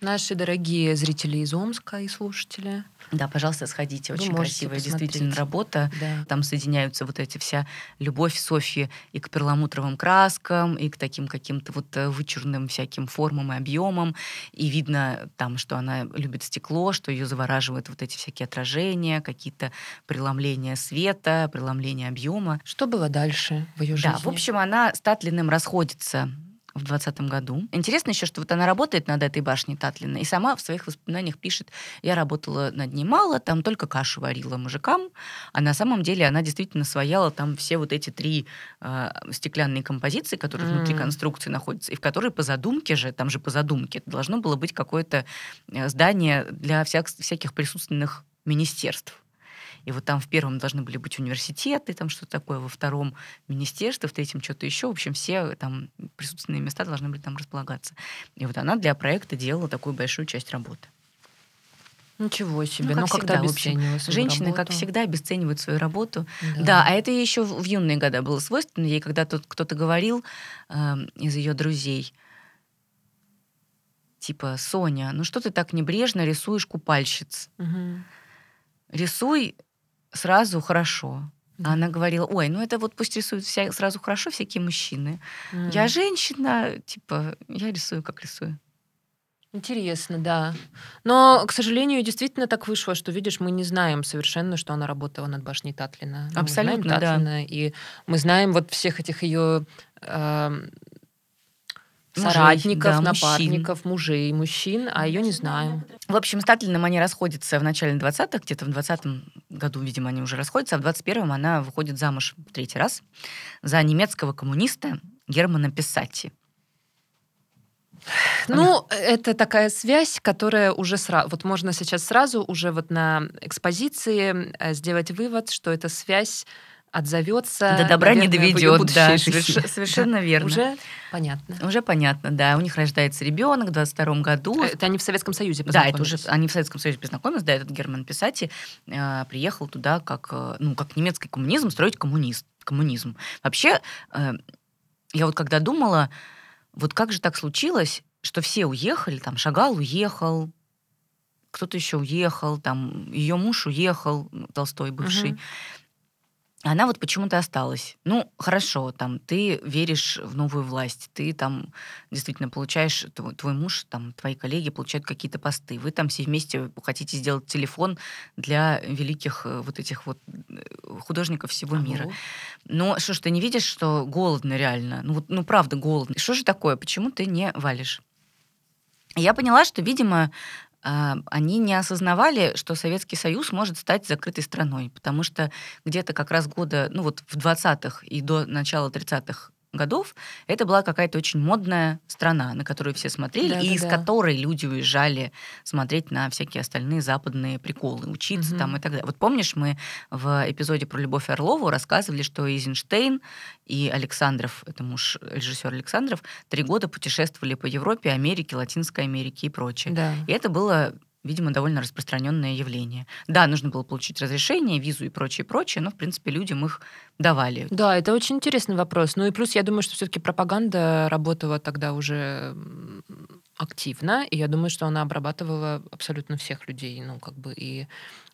Наши дорогие зрители из Омска и слушатели. Да, пожалуйста, сходите. Очень красивая действительно посмотреть. работа. Да. Там соединяются вот эти вся любовь Софьи и к перламутровым краскам, и к таким каким-то вот э, вычурным всяким формам и объемам. И видно там, что она любит стекло, что ее завораживают вот эти всякие отражения, какие-то преломления света, преломления объема. Что было дальше в ее жизни? Да, в общем, она с Татлиным расходится в двадцатом году. Интересно еще, что вот она работает над этой башней Татлина, и сама в своих воспоминаниях пишет, я работала над ней мало, там только кашу варила мужикам, а на самом деле она действительно свояла там все вот эти три э, стеклянные композиции, которые внутри М. конструкции находятся, и в которые по задумке же, там же по задумке, должно было быть какое-то э, здание для всяк- всяких присутственных министерств. И вот там в первом должны были быть университеты, там что-то такое, во втором министерство, в третьем что-то еще. В общем, все там присутственные места должны были там располагаться. И вот она для проекта делала такую большую часть работы. Ничего себе. Ну, Ну, как как-то всегда, свою Женщины, как работу. всегда, обесценивают свою работу. Да. Да, а это ей еще в юные года было свойственно. Ей когда тут кто-то говорил э, из ее друзей, типа, Соня, ну что ты так небрежно рисуешь купальщиц? Мгм. Рисуй сразу хорошо. Да. А она говорила, ой, ну это вот пусть рисуют вся, сразу хорошо всякие мужчины. Я М. женщина, типа, я рисую, как рисую. Интересно, да. Но, к сожалению, действительно так вышло, что, видишь, мы не знаем совершенно, что она работала над башней Татлина. Ну, мы Абсолютно, знаем да. Татлина, И мы знаем вот всех этих ее Мужей, соратников, да, напарников, мужей, мужчин, а ее не знаем. В общем, с Татлиным они расходятся в начале 20-х, где-то в 20-м году, видимо, они уже расходятся, а в 21-м она выходит замуж в третий раз за немецкого коммуниста Германа Писати. Ну, это такая связь, которая уже сразу... Вот можно сейчас сразу уже вот на экспозиции э, сделать вывод, что эта связь отзовется... До добра не наверное, её доведет, да, соверш- совершенно Да, верно. Уже понятно. Уже понятно, да. У них рождается ребенок в 22 году. Это они в Советском Союзе Да, это уже познакомились. они в Советском Союзе познакомились, да, этот Герман Писати э, приехал туда как, э, ну, как немецкий коммунизм строить коммунист, коммунизм. Вообще, э, я вот когда думала, вот как же так случилось, что все уехали, там Шагал уехал, кто-то еще уехал, там ее муж уехал, Толстой бывший. Мгм. Она вот почему-то осталась. Ну, хорошо, там, ты веришь в новую власть, ты там действительно получаешь, твой, твой муж, там, твои коллеги получают какие-то посты, вы там все вместе хотите сделать телефон для великих э, вот этих вот э, художников всего мира. Ого. Но что ж, ты не видишь, что голодно реально? Ну, вот, ну правда, голодно. Что же такое? Почему ты не валишь? Я поняла, что, видимо, они не осознавали, что Советский Союз может стать закрытой страной, потому что где-то как раз года, ну вот в 20-х и до начала 30-х годов это была какая-то очень модная страна, на которую все смотрели, и из Да-да-да. которой люди уезжали смотреть на всякие остальные западные приколы, учиться Мгм. там и так далее. Вот помнишь, мы в эпизоде про Любовь Орлову рассказывали, что Эйзенштейн и Александров, это муж режиссер Александров, три года путешествовали по Европе, Америке, Латинской Америке и прочее. Да. И это было видимо, довольно распространенное явление. Да, нужно было получить разрешение, визу и прочее, прочее, но, в принципе, людям их давали. Да, это очень интересный вопрос. Ну и плюс, я думаю, что все-таки пропаганда работала тогда уже активно, и я думаю, что она обрабатывала абсолютно всех людей, ну, как бы и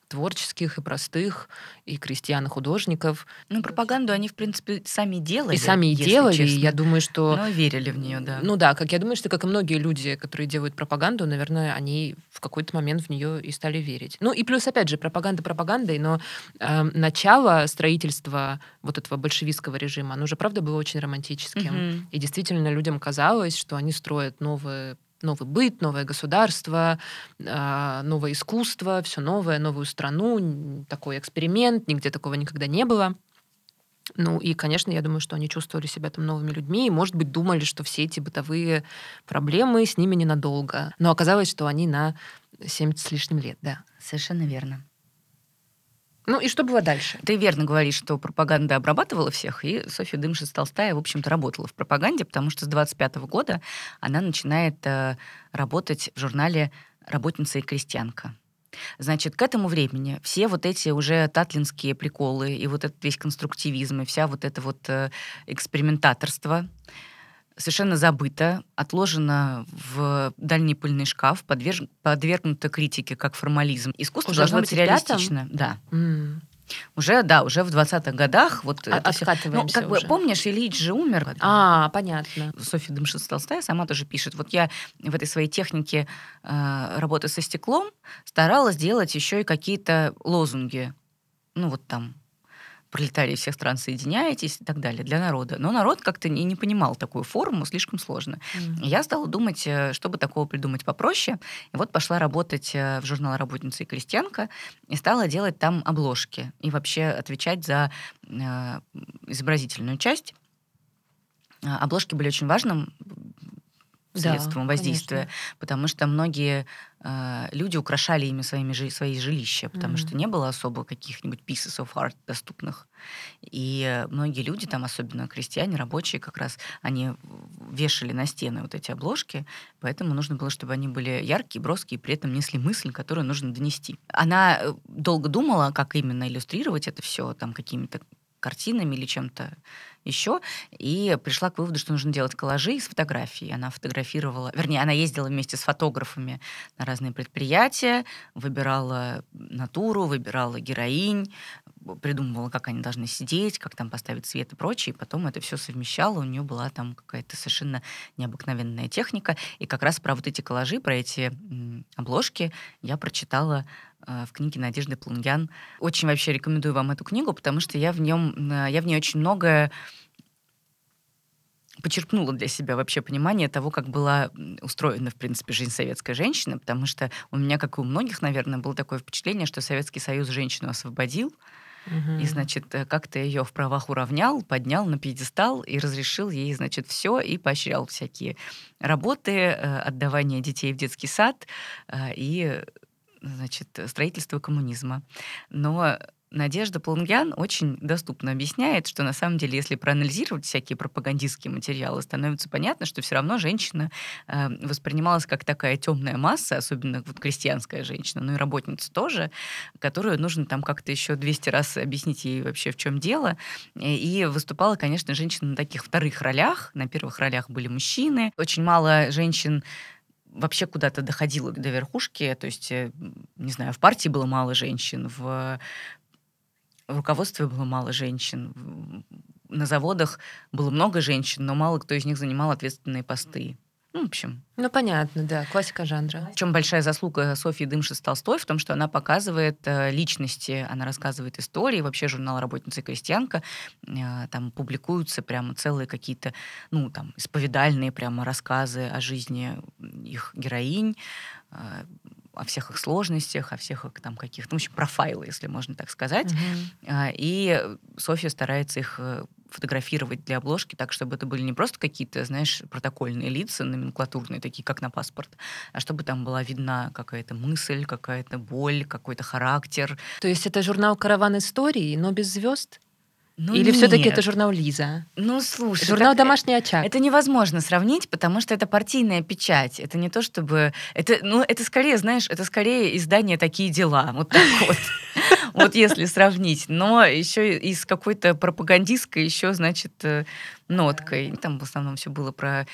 творческих и простых, и крестьян, и художников. Ну, пропаганду они, в принципе, сами делали. И сами и делали, честно. и я думаю, что... Но верили в нее, да. Ну да, как я думаю, что как и многие люди, которые делают пропаганду, наверное, они в какой-то момент в нее и стали верить. Ну и плюс, опять же, пропаганда пропагандой, но э, начало строительства вот этого большевистского режима, оно же, правда, было очень романтическим. Mm-hmm. И действительно людям казалось, что они строят новые новый быт, новое государство, а, новое искусство, все новое, новую страну, такой эксперимент, нигде такого никогда не было. Ну и, конечно, я думаю, что они чувствовали себя там новыми людьми и, может быть, думали, что все эти бытовые проблемы с ними ненадолго. Но оказалось, что они на 70 с лишним лет, да. Совершенно верно. Ну и что было дальше? Ты верно говоришь, что пропаганда обрабатывала всех, и Софья Дымшиц-Толстая, в общем-то, работала в пропаганде, потому что с 25 года она начинает э, работать в журнале «Работница и крестьянка». Значит, к этому времени все вот эти уже татлинские приколы и вот этот весь конструктивизм и вся вот это вот э, экспериментаторство совершенно забыто, отложено в дальний пыльный шкаф, подверж... подвергнуто критике как формализм. Искусство уже должно быть реалистично. Да. Mm. Уже, да, уже в 20-х годах. Вот а, откатываемся Ну, как уже. бы, помнишь, Ильич же умер. А, понятно. Софья Дымшиц-Толстая сама тоже пишет. Вот я в этой своей технике э, работы со стеклом старалась делать еще и какие-то лозунги. Ну, вот там пролетарии всех стран соединяетесь и так далее для народа. Но народ как-то не, не понимал такую форму, слишком сложно. Mm-hmm. И я стала думать, э, чтобы такого придумать попроще. И вот пошла работать э, в журнал «Работница и крестьянка» и стала делать там обложки и вообще отвечать за э, изобразительную часть. А, обложки были очень важным средством да, воздействия, конечно. потому что многие люди украшали ими своими, свои жилища, потому mm-hmm. что не было особо каких-нибудь pieces of art доступных. И многие люди, там особенно крестьяне, рабочие, как раз они вешали на стены вот эти обложки, поэтому нужно было, чтобы они были яркие, броские, и при этом несли мысль, которую нужно донести. Она э, долго думала, как именно иллюстрировать это все, там какими-то картинами или чем-то еще, и пришла к выводу, что нужно делать коллажи из фотографий. Она фотографировала, вернее, она ездила вместе с фотографами на разные предприятия, выбирала натуру, выбирала героинь, придумывала, как они должны сидеть, как там поставить свет и прочее, и потом это все совмещала, у нее была там какая-то совершенно необыкновенная техника, и как раз про вот эти коллажи, про эти обложки я прочитала э, в книге Надежды Плунгян. Очень вообще рекомендую вам эту книгу, потому что я в нем, э, я в ней очень многое почерпнула для себя вообще понимание того, как была устроена, в принципе, жизнь советской женщины, потому что у меня, как и у многих, наверное, было такое впечатление, что Советский Союз женщину освободил, И, значит, э, как-то ее в правах уравнял, поднял на пьедестал и разрешил ей, значит, все и поощрял всякие работы, э, отдавание детей в детский сад э, и значит, строительство коммунизма. Но Надежда Полунгян очень доступно объясняет, что на самом деле, если проанализировать всякие пропагандистские материалы, становится понятно, что все равно женщина э, воспринималась как такая темная масса, особенно вот крестьянская женщина, ну и работница тоже, которую нужно там как-то еще 200 раз объяснить ей вообще, в чем дело. И выступала, конечно, женщина на таких вторых ролях. На первых ролях были мужчины. Очень мало женщин вообще куда-то доходило до верхушки, то есть, э, не знаю, в партии было мало женщин, в в руководстве было мало женщин. На заводах было много женщин, но мало кто из них занимал ответственные посты. Ну, в общем. Ну, понятно, да, классика жанра. В чем большая заслуга Софьи Дымши Толстой в том, что она показывает э, личности, она рассказывает истории. Вообще журнал «Работница и крестьянка» э, там публикуются прямо целые какие-то, ну, там, исповедальные прямо рассказы о жизни их героинь, э, о всех их сложностях, о всех их там каких-то, ну, в общем, профайлы, если можно так сказать. Mm-hmm. И Софья старается их э, фотографировать для обложки так, чтобы это были не просто какие-то, знаешь, протокольные лица, номенклатурные, такие, как на паспорт, а чтобы там была видна какая-то мысль, какая-то боль, какой-то характер. То есть это журнал «Караван истории», но без звезд? Ну, Или все-таки это журнал Лиза? Ну, слушай. Журнал так, «Домашний очаг». Это невозможно сравнить, потому что это партийная печать. Это не то, чтобы... Это, ну, это скорее, знаешь, это скорее издание «Такие дела». Вот так вот. Вот если сравнить. Но еще и с какой-то пропагандистской еще, значит, э, ноткой. Там в основном все было про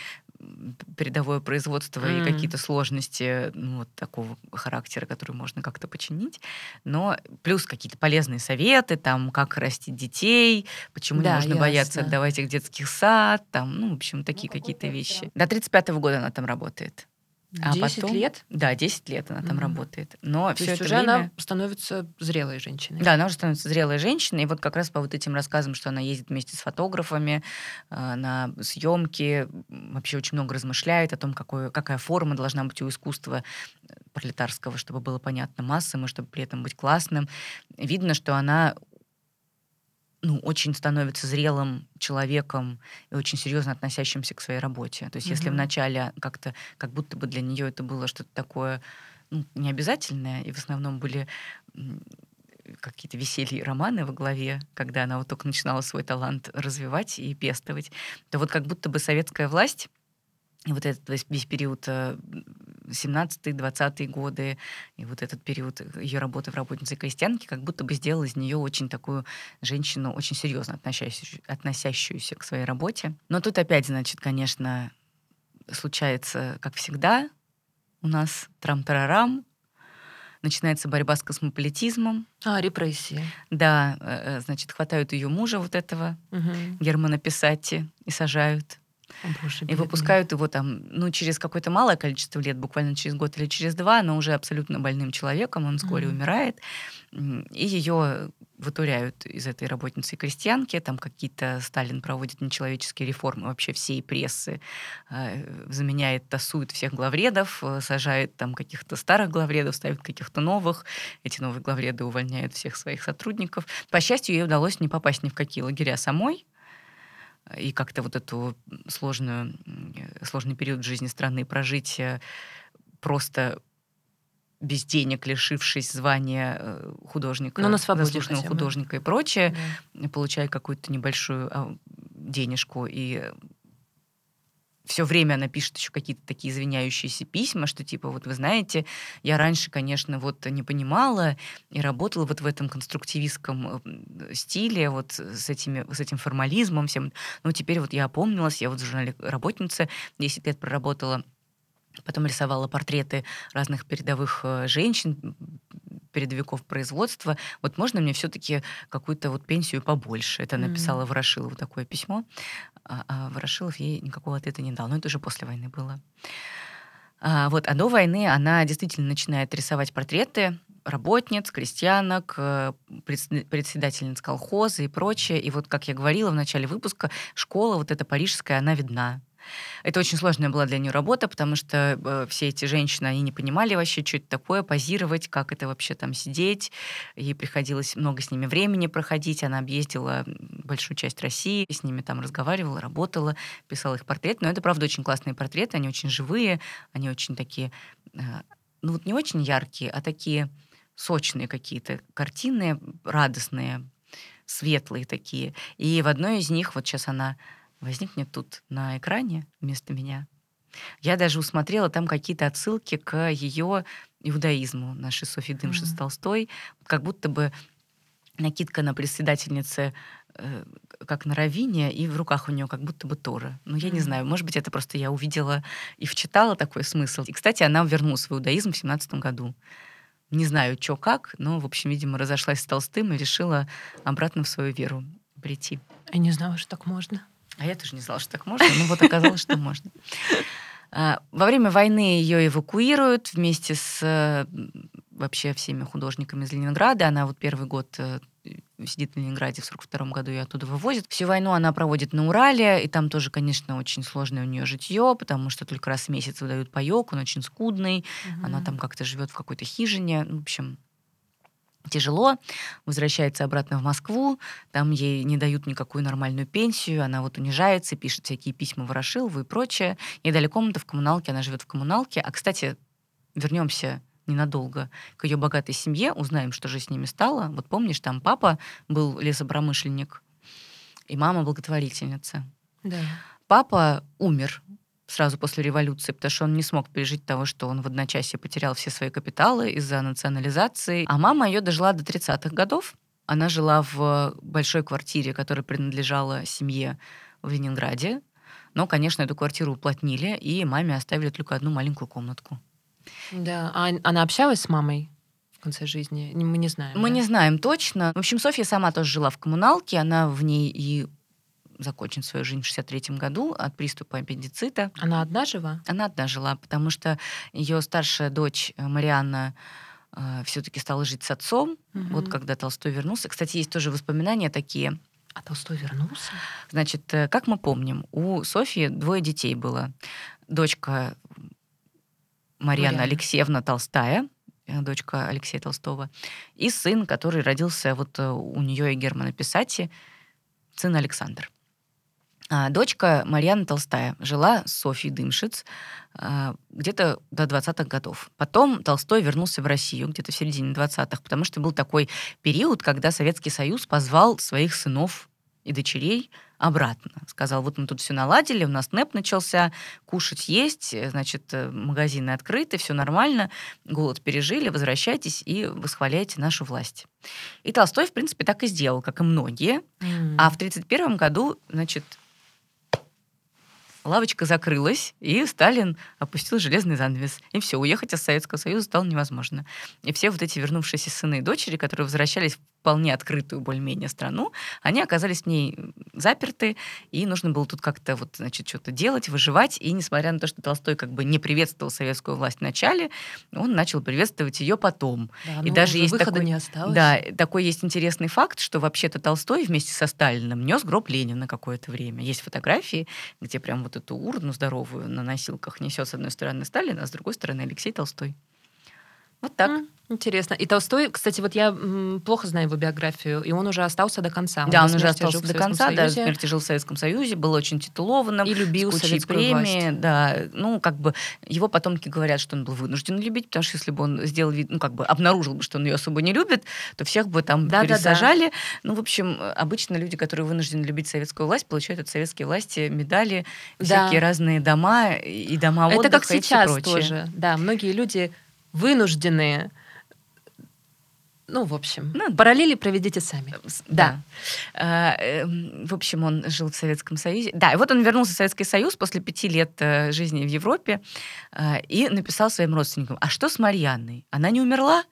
передовое производство mm. и какие-то сложности ну, вот такого характера, которые можно как-то починить. Но плюс какие-то полезные советы, там, как растить детей, почему да, не нужно ясно. бояться отдавать их в детский сад, там, ну, в общем, такие ну, какие-то вещи. До 35-го года она там работает. А 10 потом, лет? Да, 10 лет она там mm-hmm. работает. Но То все есть это уже время... она становится зрелой женщиной. Да, она уже становится зрелой женщиной. И вот как раз по вот этим рассказам, что она ездит вместе с фотографами э, на съемки, вообще очень много размышляет о том, какой, какая форма должна быть у искусства э, пролетарского, чтобы было понятно массам, и чтобы при этом быть классным. Видно, что она ну, очень становится зрелым человеком и очень серьезно относящимся к своей работе. То есть, mm-hmm. если вначале как-то, как будто бы для нее это было что-то такое ну, необязательное, и в основном были какие-то веселья и романы во главе, когда она вот только начинала свой талант развивать и пестовать, то вот как будто бы советская власть и вот этот весь, весь период 17-20-е э, годы, и вот этот период ее работы в работнице крестьянки, как будто бы сделал из нее очень такую женщину, очень серьезно относящуюся, относящуюся к своей работе. Но тут опять, значит, конечно, случается, как всегда, у нас трам-тарарам, начинается борьба с космополитизмом. А, репрессии. Да, э, э, значит, хватают ее мужа вот этого, угу. Германа Писати, и сажают Боже, и выпускают его там, ну, через какое-то малое количество лет, буквально через год или через два, но уже абсолютно больным человеком, он вскоре mm-hmm. умирает, и ее вытуряют из этой работницы крестьянки, там какие-то Сталин проводит нечеловеческие реформы вообще всей прессы, э, заменяет, тасует всех главредов, э, сажает там каких-то старых главредов, ставит каких-то новых, эти новые главреды увольняют всех своих сотрудников. По счастью, ей удалось не попасть ни в какие лагеря самой, и как-то вот эту сложную, сложный период жизни страны прожить э, просто без денег, лишившись звания э, художника, Но на свободе заслуженного художника и прочее, да. получая какую-то небольшую а, денежку и все время она пишет еще какие-то такие извиняющиеся письма, что типа, вот вы знаете, я раньше, конечно, вот не понимала и работала вот в этом конструктивистском стиле, вот с, этими, с этим формализмом всем. Но теперь вот я опомнилась, я вот в журнале работница 10 лет проработала, Потом рисовала портреты разных передовых э, женщин, передовиков производства. Вот можно мне все-таки какую-то вот пенсию побольше? Это написала mm-hmm. Ворошилову такое письмо, а, а Ворошилов ей никакого ответа не дал. Но это уже после войны было. А, вот, а до войны она действительно начинает рисовать портреты работниц, крестьянок, э, председательниц колхоза и прочее. И вот, как я говорила в начале выпуска, школа вот эта парижская, она видна. Это очень сложная была для нее работа, потому что э, все эти женщины, они не понимали вообще, что это такое, позировать, как это вообще там сидеть. Ей приходилось много с ними времени проходить. Она объездила большую часть России, с ними там разговаривала, работала, писала их портрет. Но это, правда, очень классные портреты, они очень живые, они очень такие, э, ну вот не очень яркие, а такие сочные какие-то картины, радостные, светлые такие. И в одной из них, вот сейчас она возникнет тут на экране вместо меня. Я даже усмотрела там какие-то отсылки к ее иудаизму нашей Софьи Дымши mm-hmm. Толстой, как будто бы накидка на председательнице э, как на равине, и в руках у нее как будто бы Тора. Ну, я mm-hmm. не знаю, может быть, это просто я увидела и вчитала такой смысл. И, кстати, она вернула свой иудаизм в семнадцатом году. Не знаю, что как, но, в общем, видимо, разошлась с Толстым и решила обратно в свою веру прийти. Я не знала, что так можно. А я тоже не знала, что так можно, но вот оказалось, что можно. А, во время войны ее эвакуируют вместе с вообще всеми художниками из Ленинграда. Она вот первый год э, сидит в Ленинграде в 42 году и оттуда вывозят. Всю войну она проводит на Урале, и там тоже, конечно, очень сложное у нее житье, потому что только раз в месяц выдают паек, он очень скудный, угу. она там как-то живет в какой-то хижине. В общем, тяжело, возвращается обратно в Москву, там ей не дают никакую нормальную пенсию, она вот унижается, пишет всякие письма Ворошилову и прочее. Ей дали комнату в коммуналке, она живет в коммуналке. А, кстати, вернемся ненадолго к ее богатой семье, узнаем, что же с ними стало. Вот помнишь, там папа был лесопромышленник, и мама благотворительница. Да. Папа умер сразу после революции, потому что он не смог пережить того, что он в одночасье потерял все свои капиталы из-за национализации. А мама ее дожила до 30-х годов. Она жила в большой квартире, которая принадлежала семье в Ленинграде. Но, конечно, эту квартиру уплотнили, и маме оставили только одну маленькую комнатку. Да. А она общалась с мамой? в конце жизни? Мы не знаем. Мы да? не знаем точно. В общем, Софья сама тоже жила в коммуналке. Она в ней и закончит свою жизнь в 63 году от приступа аппендицита. Она одна жила? Она одна жила, потому что ее старшая дочь э, Марианна э, все-таки стала жить с отцом. Мгм. Вот когда Толстой вернулся. Кстати, есть тоже воспоминания такие. А Толстой вернулся? Значит, э, как мы помним, у Софьи двое детей было. Дочка Марьяна Марьяна. Алексеевна Толстая, э, дочка Алексея Толстого, и сын, который родился вот у нее и Германа Писати, сын Александр. А дочка Марьяна Толстая жила с Софьей Дымшиц а, где-то до 20-х годов. Потом Толстой вернулся в Россию где-то в середине 20-х, потому что был такой период, когда Советский Союз позвал своих сынов и дочерей обратно. Сказал, вот мы тут все наладили, у нас НЭП начался, кушать есть, значит, э, магазины открыты, все нормально, голод пережили, возвращайтесь и восхваляйте нашу власть. И Толстой, в принципе, так и сделал, как и многие. А в 1931 году, значит, лавочка закрылась, и Сталин опустил железный занавес. И все, уехать из Советского Союза стало невозможно. И все вот эти вернувшиеся сыны и дочери, которые возвращались вполне открытую более-менее страну, они оказались в ней заперты, и нужно было тут как-то вот, значит, что-то делать, выживать. И несмотря на то, что Толстой как бы не приветствовал советскую власть в начале, он начал приветствовать ее потом. Да, и ну, даже есть такой, не осталось. Да, такой есть интересный факт, что вообще-то Толстой вместе со Сталиным нес гроб Ленина какое-то время. Есть фотографии, где прям вот эту урну здоровую на носилках несет с одной стороны Сталин, а с другой стороны Алексей Толстой. Вот так. Интересно. И Толстой, кстати, вот я плохо знаю его биографию, и он уже остался до конца. Да, до он уже остался до конца, Союзе смерти жил в Советском Союзе, был очень титулованным. И любил советскую премий, власть. да. Ну, как бы его потомки говорят, что он был вынужден любить, потому что если бы он сделал вид, ну, как бы обнаружил бы, что он ее особо не любит, то всех бы там Да-да-да. пересажали. Ну, в общем, обычно люди, которые вынуждены любить советскую власть, получают от советской власти медали, Да. всякие разные дома и дома Это отдыха как и всё сейчас прочее. тоже. Да, многие люди вынуждены ну, в общем, Ну, параллели проведите сами. С- Да. А, эм, В общем, он жил в Советском Союзе. Да, и вот он вернулся в Советский Союз после пяти лет э, жизни в Европе э, и написал своим родственникам, а что с Марьяной? Она не умерла?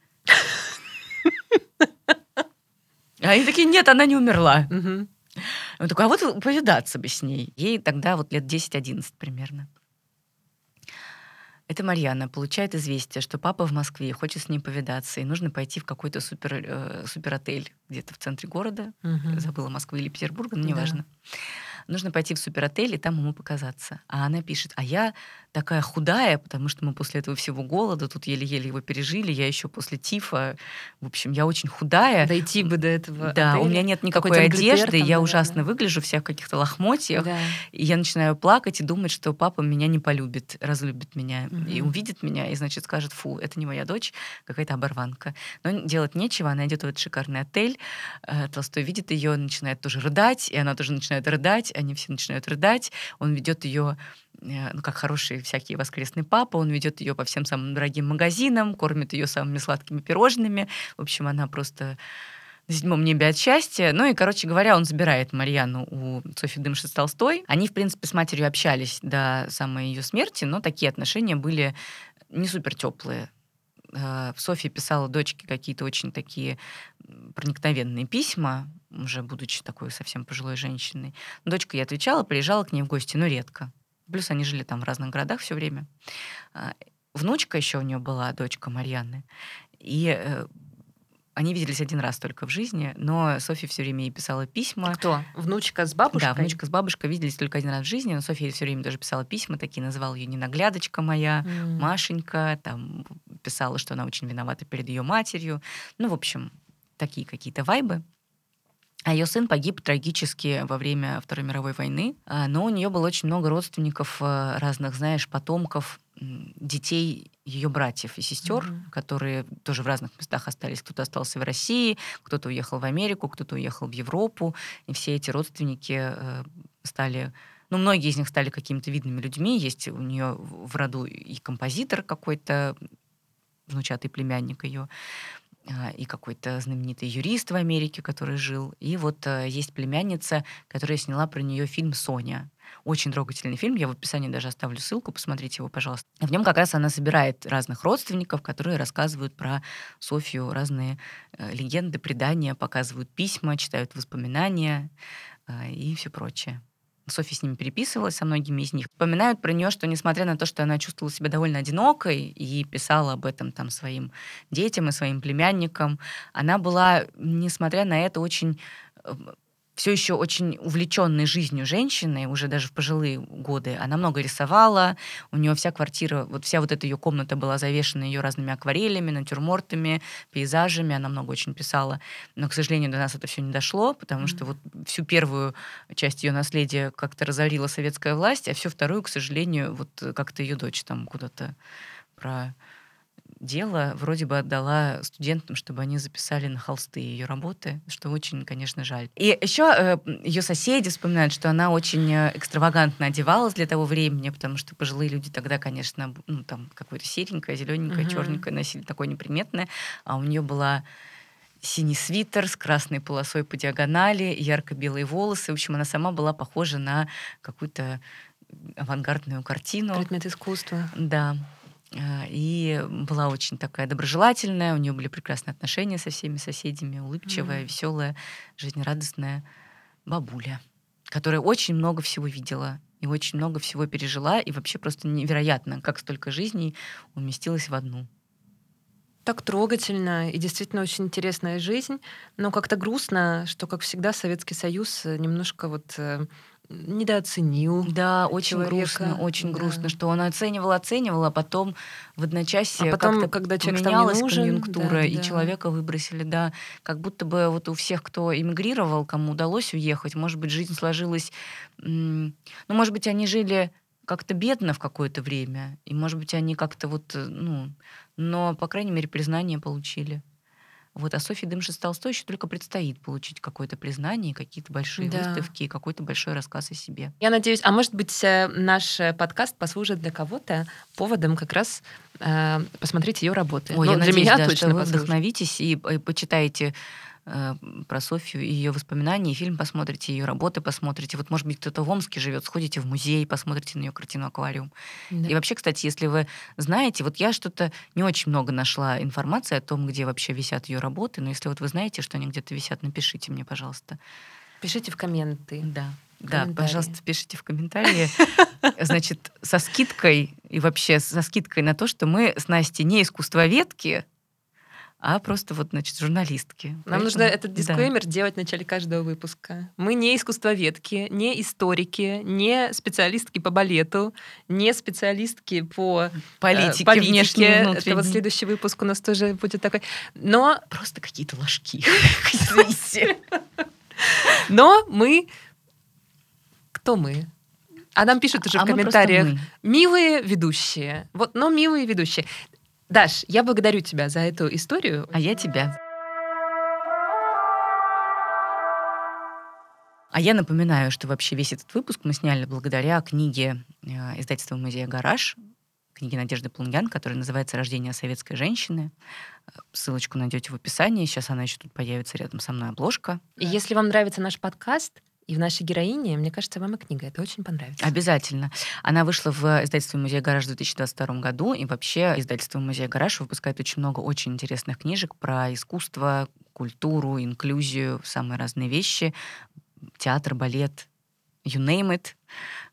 А они такие, нет, она не умерла. Он такой, а вот повидаться бы с ней. Ей тогда вот лет 10-11 примерно. Это Марьяна получает известие, что папа в Москве хочет с ней повидаться, и нужно пойти в какой-то супер, э, суперотель где-то в центре города. Мгм. Забыла Москвы или Петербурга, но Да. Нужно пойти в суперотель и там ему показаться. А она пишет, а я такая худая, потому что мы после этого всего голода тут еле-еле его пережили, я еще после тифа, в общем, я очень худая. Дойти бы до этого Да, у отеля. меня нет никакой одежды, там, я наверное. ужасно выгляжу, вся в каких-то лохмотьях. Да. И я начинаю плакать и думать, что папа меня не полюбит, разлюбит меня. И Мгм. увидит меня, и, значит, скажет, фу, это не моя дочь, какая-то оборванка. Но делать нечего, она идет в этот шикарный отель. Э, Толстой видит ее, начинает тоже рыдать, и она тоже начинает рыдать, они все начинают рыдать. Он ведет ее э, ну, как хороший всякий воскресный папа, он ведет ее по всем самым дорогим магазинам, кормит ее самыми сладкими пирожными. В общем, она просто на седьмом небе от счастья. Ну и, короче говоря, он забирает Марьяну у Софьи Дымшиц Толстой. Они, в принципе, с матерью общались до самой ее смерти, но такие отношения были не супер теплые. Софья писала дочке какие-то очень такие проникновенные письма, уже будучи такой совсем пожилой женщиной. Дочка ей отвечала, приезжала к ней в гости, но редко. Плюс они жили там в разных городах все время. А, Внучка еще у нее была, дочка Марьяны. И э, они виделись один раз только в жизни, но Софья все время ей писала письма. Кто? Внучка с бабушкой? Да, внучка с бабушкой виделись только один раз в жизни, но Софья все время тоже писала письма, такие называла ее ненаглядочка моя, М. Машенька, там писала, что она очень виновата перед ее матерью. Ну, в общем, такие какие-то вайбы. А ее сын погиб трагически во время Второй мировой войны, а, но у нее было очень много родственников э, разных, знаешь, потомков детей ее братьев и сестер, mm-hmm. которые тоже в разных местах остались. Кто-то остался в России, кто-то уехал в Америку, кто-то уехал в Европу. И все эти родственники э, стали ну, многие из них стали какими-то видными людьми. Есть у нее в роду и композитор какой-то, внучатый племянник ее. А, и какой-то знаменитый юрист в Америке, который жил. И вот э, есть племянница, которая сняла про нее фильм «Соня». Очень трогательный фильм. Я в описании даже оставлю ссылку, посмотрите его, пожалуйста. В нем как раз она собирает разных родственников, которые рассказывают про Софью разные э, легенды, предания, показывают письма, читают воспоминания э, и все прочее. Софья с ними переписывалась, со многими из них. Вспоминают про нее, что несмотря на то, что она чувствовала себя довольно одинокой и писала об этом там своим детям и своим племянникам, она была, несмотря на это, очень э, все еще очень увлеченной жизнью женщины, уже даже в пожилые годы. Она много рисовала, у нее вся квартира, вот вся вот эта ее комната была завешена ее разными акварелями, натюрмортами, пейзажами, она много очень писала. Но, к сожалению, до нас это все не дошло, потому mm-hmm. что вот всю первую часть ее наследия как-то разорила советская власть, а всю вторую, к сожалению, вот как-то ее дочь там куда-то про дело вроде бы отдала студентам, чтобы они записали на холсты ее работы, что очень, конечно, жаль. И еще э, ее соседи вспоминают, что она очень э, экстравагантно одевалась для того времени, потому что пожилые люди тогда, конечно, ну, там какое-то серенькое, зелененькое, угу. черненькое носили такое неприметное, а у нее была синий свитер с красной полосой по диагонали, ярко-белые волосы. В общем, она сама была похожа на какую-то авангардную картину. Предмет искусства. Да. А, и была очень такая доброжелательная, у нее были прекрасные отношения со всеми соседями, улыбчивая, mm-hmm. веселая, жизнерадостная бабуля, которая очень много всего видела и очень много всего пережила, и вообще просто невероятно, как столько жизней уместилось в одну. Так трогательно и действительно очень интересная жизнь, но как-то грустно, что, как всегда, Советский Союз немножко вот э, недооценил. Да, очень человека. грустно, очень да. грустно, что он оценивал, оценивал, а потом в одночасье а потом, когда человек поменялась нужен, конъюнктура, да, и да. человека выбросили, да, как будто бы вот у всех, кто эмигрировал, кому удалось уехать, может быть, жизнь сложилась, ну, может быть, они жили как-то бедно в какое-то время, и, может быть, они как-то вот, э, ну, но, по крайней мере, признание получили. Вот, а Софье Дымши-Толстой еще только предстоит получить какое-то признание, какие-то большие да. выставки, какой-то большой рассказ о себе. Я надеюсь, а может быть, э, наш э, подкаст послужит для кого-то поводом как раз э, посмотреть ее работы. Ой, ну, я для надеюсь, меня да, точно что вы вдохновитесь и, и почитаете Э, про Софью и ее воспоминания, и фильм посмотрите, ее работы посмотрите. Вот, может быть, кто-то в Омске живет, сходите в музей, посмотрите на ее картину «Аквариум». Да. И вообще, кстати, если вы знаете, вот я что-то не очень много нашла информации о том, где вообще висят ее работы, но если вот вы знаете, что они где-то висят, напишите мне, пожалуйста. Пишите в комменты. Да. Да, пожалуйста, пишите в комментарии. Значит, со скидкой и вообще со скидкой на то, что мы с Настей не искусствоведки, а просто вот, значит, журналистки. Нам Поэтому, нужно этот дисклеймер да. делать в начале каждого выпуска. Мы не искусствоведки, не историки, не специалистки по балету, не специалистки по политике, э, политике. внешней Это вот следующий выпуск у нас тоже будет такой. Но... Просто какие-то ложки. Но мы... Кто мы? А нам пишут уже а в комментариях, милые ведущие. Вот, но милые ведущие. Даш, я благодарю тебя за эту историю. А я тебя. А я напоминаю, что вообще весь этот выпуск мы сняли благодаря книге э, издательства музея «Гараж», книги Надежды Плунгян, которая называется «Рождение советской женщины». Ссылочку найдете в описании. Сейчас она еще тут появится рядом со мной обложка. И если вам нравится наш подкаст, и в нашей героине, мне кажется, вам и книга это очень понравится. Обязательно. Она вышла в издательстве «Музей Гараж» в 2022 году, и вообще издательство «Музей Гараж» выпускает очень много очень интересных книжек про искусство, культуру, инклюзию, самые разные вещи, театр, балет, you name it.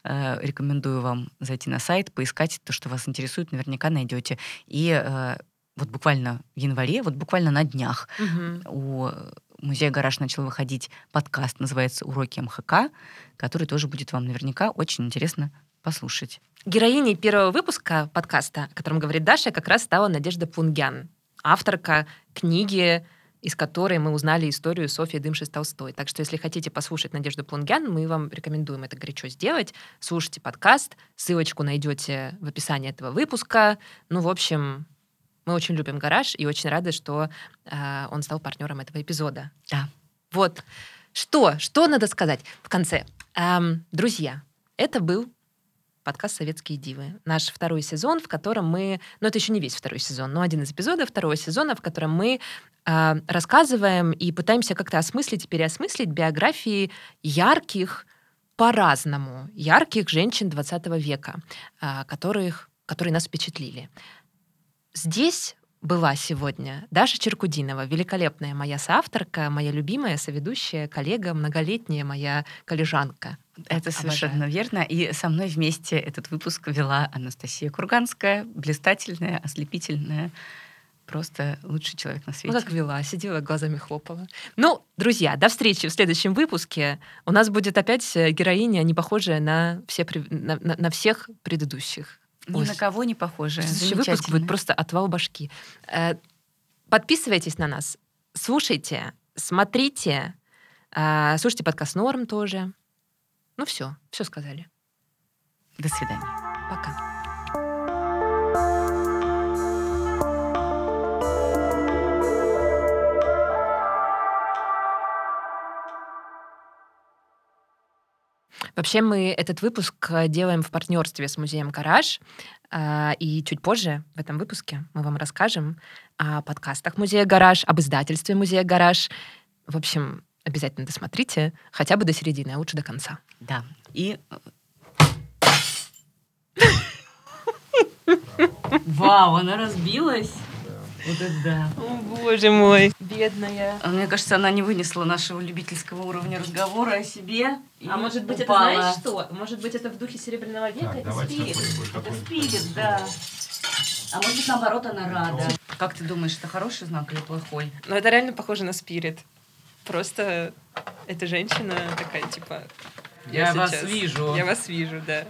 Э, рекомендую вам зайти на сайт, поискать то, что вас интересует, наверняка найдете. И э, вот буквально в январе, вот буквально на днях угу. у музея «Гараж» начал выходить подкаст, называется «Уроки МХК», который тоже будет вам наверняка очень интересно послушать. Героиней первого выпуска подкаста, о котором говорит Даша, как раз стала Надежда Пунгян, авторка книги из которой мы узнали историю Софьи Дымши-Толстой. Так что, если хотите послушать Надежду Плунгян, мы вам рекомендуем это горячо сделать. Слушайте подкаст, ссылочку найдете в описании этого выпуска. Ну, в общем, мы очень любим гараж и очень рады, что э, он стал партнером этого эпизода. Да. Вот. Что? Что надо сказать в конце? Эм, друзья, это был подкаст «Советские дивы». Наш второй сезон, в котором мы... Ну, это еще не весь второй сезон, но один из эпизодов второго сезона, в котором мы э, рассказываем и пытаемся как-то осмыслить и переосмыслить биографии ярких, по-разному, ярких женщин 20 века, э, которых, которые нас впечатлили. Здесь была сегодня Даша Черкудинова, великолепная моя соавторка, моя любимая соведущая, коллега, многолетняя моя коллежанка. Это совершенно Обожаю. верно. И со мной вместе этот выпуск вела Анастасия Курганская, блистательная, ослепительная, просто лучший человек на свете. Ну, как вела, сидела, глазами хлопала. Ну, друзья, до встречи в следующем выпуске. У нас будет опять героиня, не похожая на, все, на, на, на всех предыдущих. Ни Ой. на кого не похоже. Следующий выпуск будет просто отвал башки. Э, подписывайтесь на нас, слушайте, смотрите, э, слушайте подкаст Норм тоже. Ну все, все сказали. До свидания. Пока. Вообще мы этот выпуск э, делаем в партнерстве с музеем «Гараж». А, и чуть позже в этом выпуске мы вам расскажем о подкастах музея «Гараж», об издательстве музея «Гараж». В общем, обязательно досмотрите хотя бы до середины, а лучше до конца. Да. И... Вау, она разбилась. Вот это да. О, боже мой. Бедная. А мне кажется, она не вынесла нашего любительского уровня разговора о себе. А может быть, упала. это знаешь что? Может быть, это в духе Серебряного века? Так, это спирит. Это спирит, да. А может быть, наоборот, она рада. Как ты думаешь, это хороший знак или плохой? Ну, это реально похоже на спирит. Просто эта женщина такая, типа... Я, я вас вижу. Я вас вижу, да.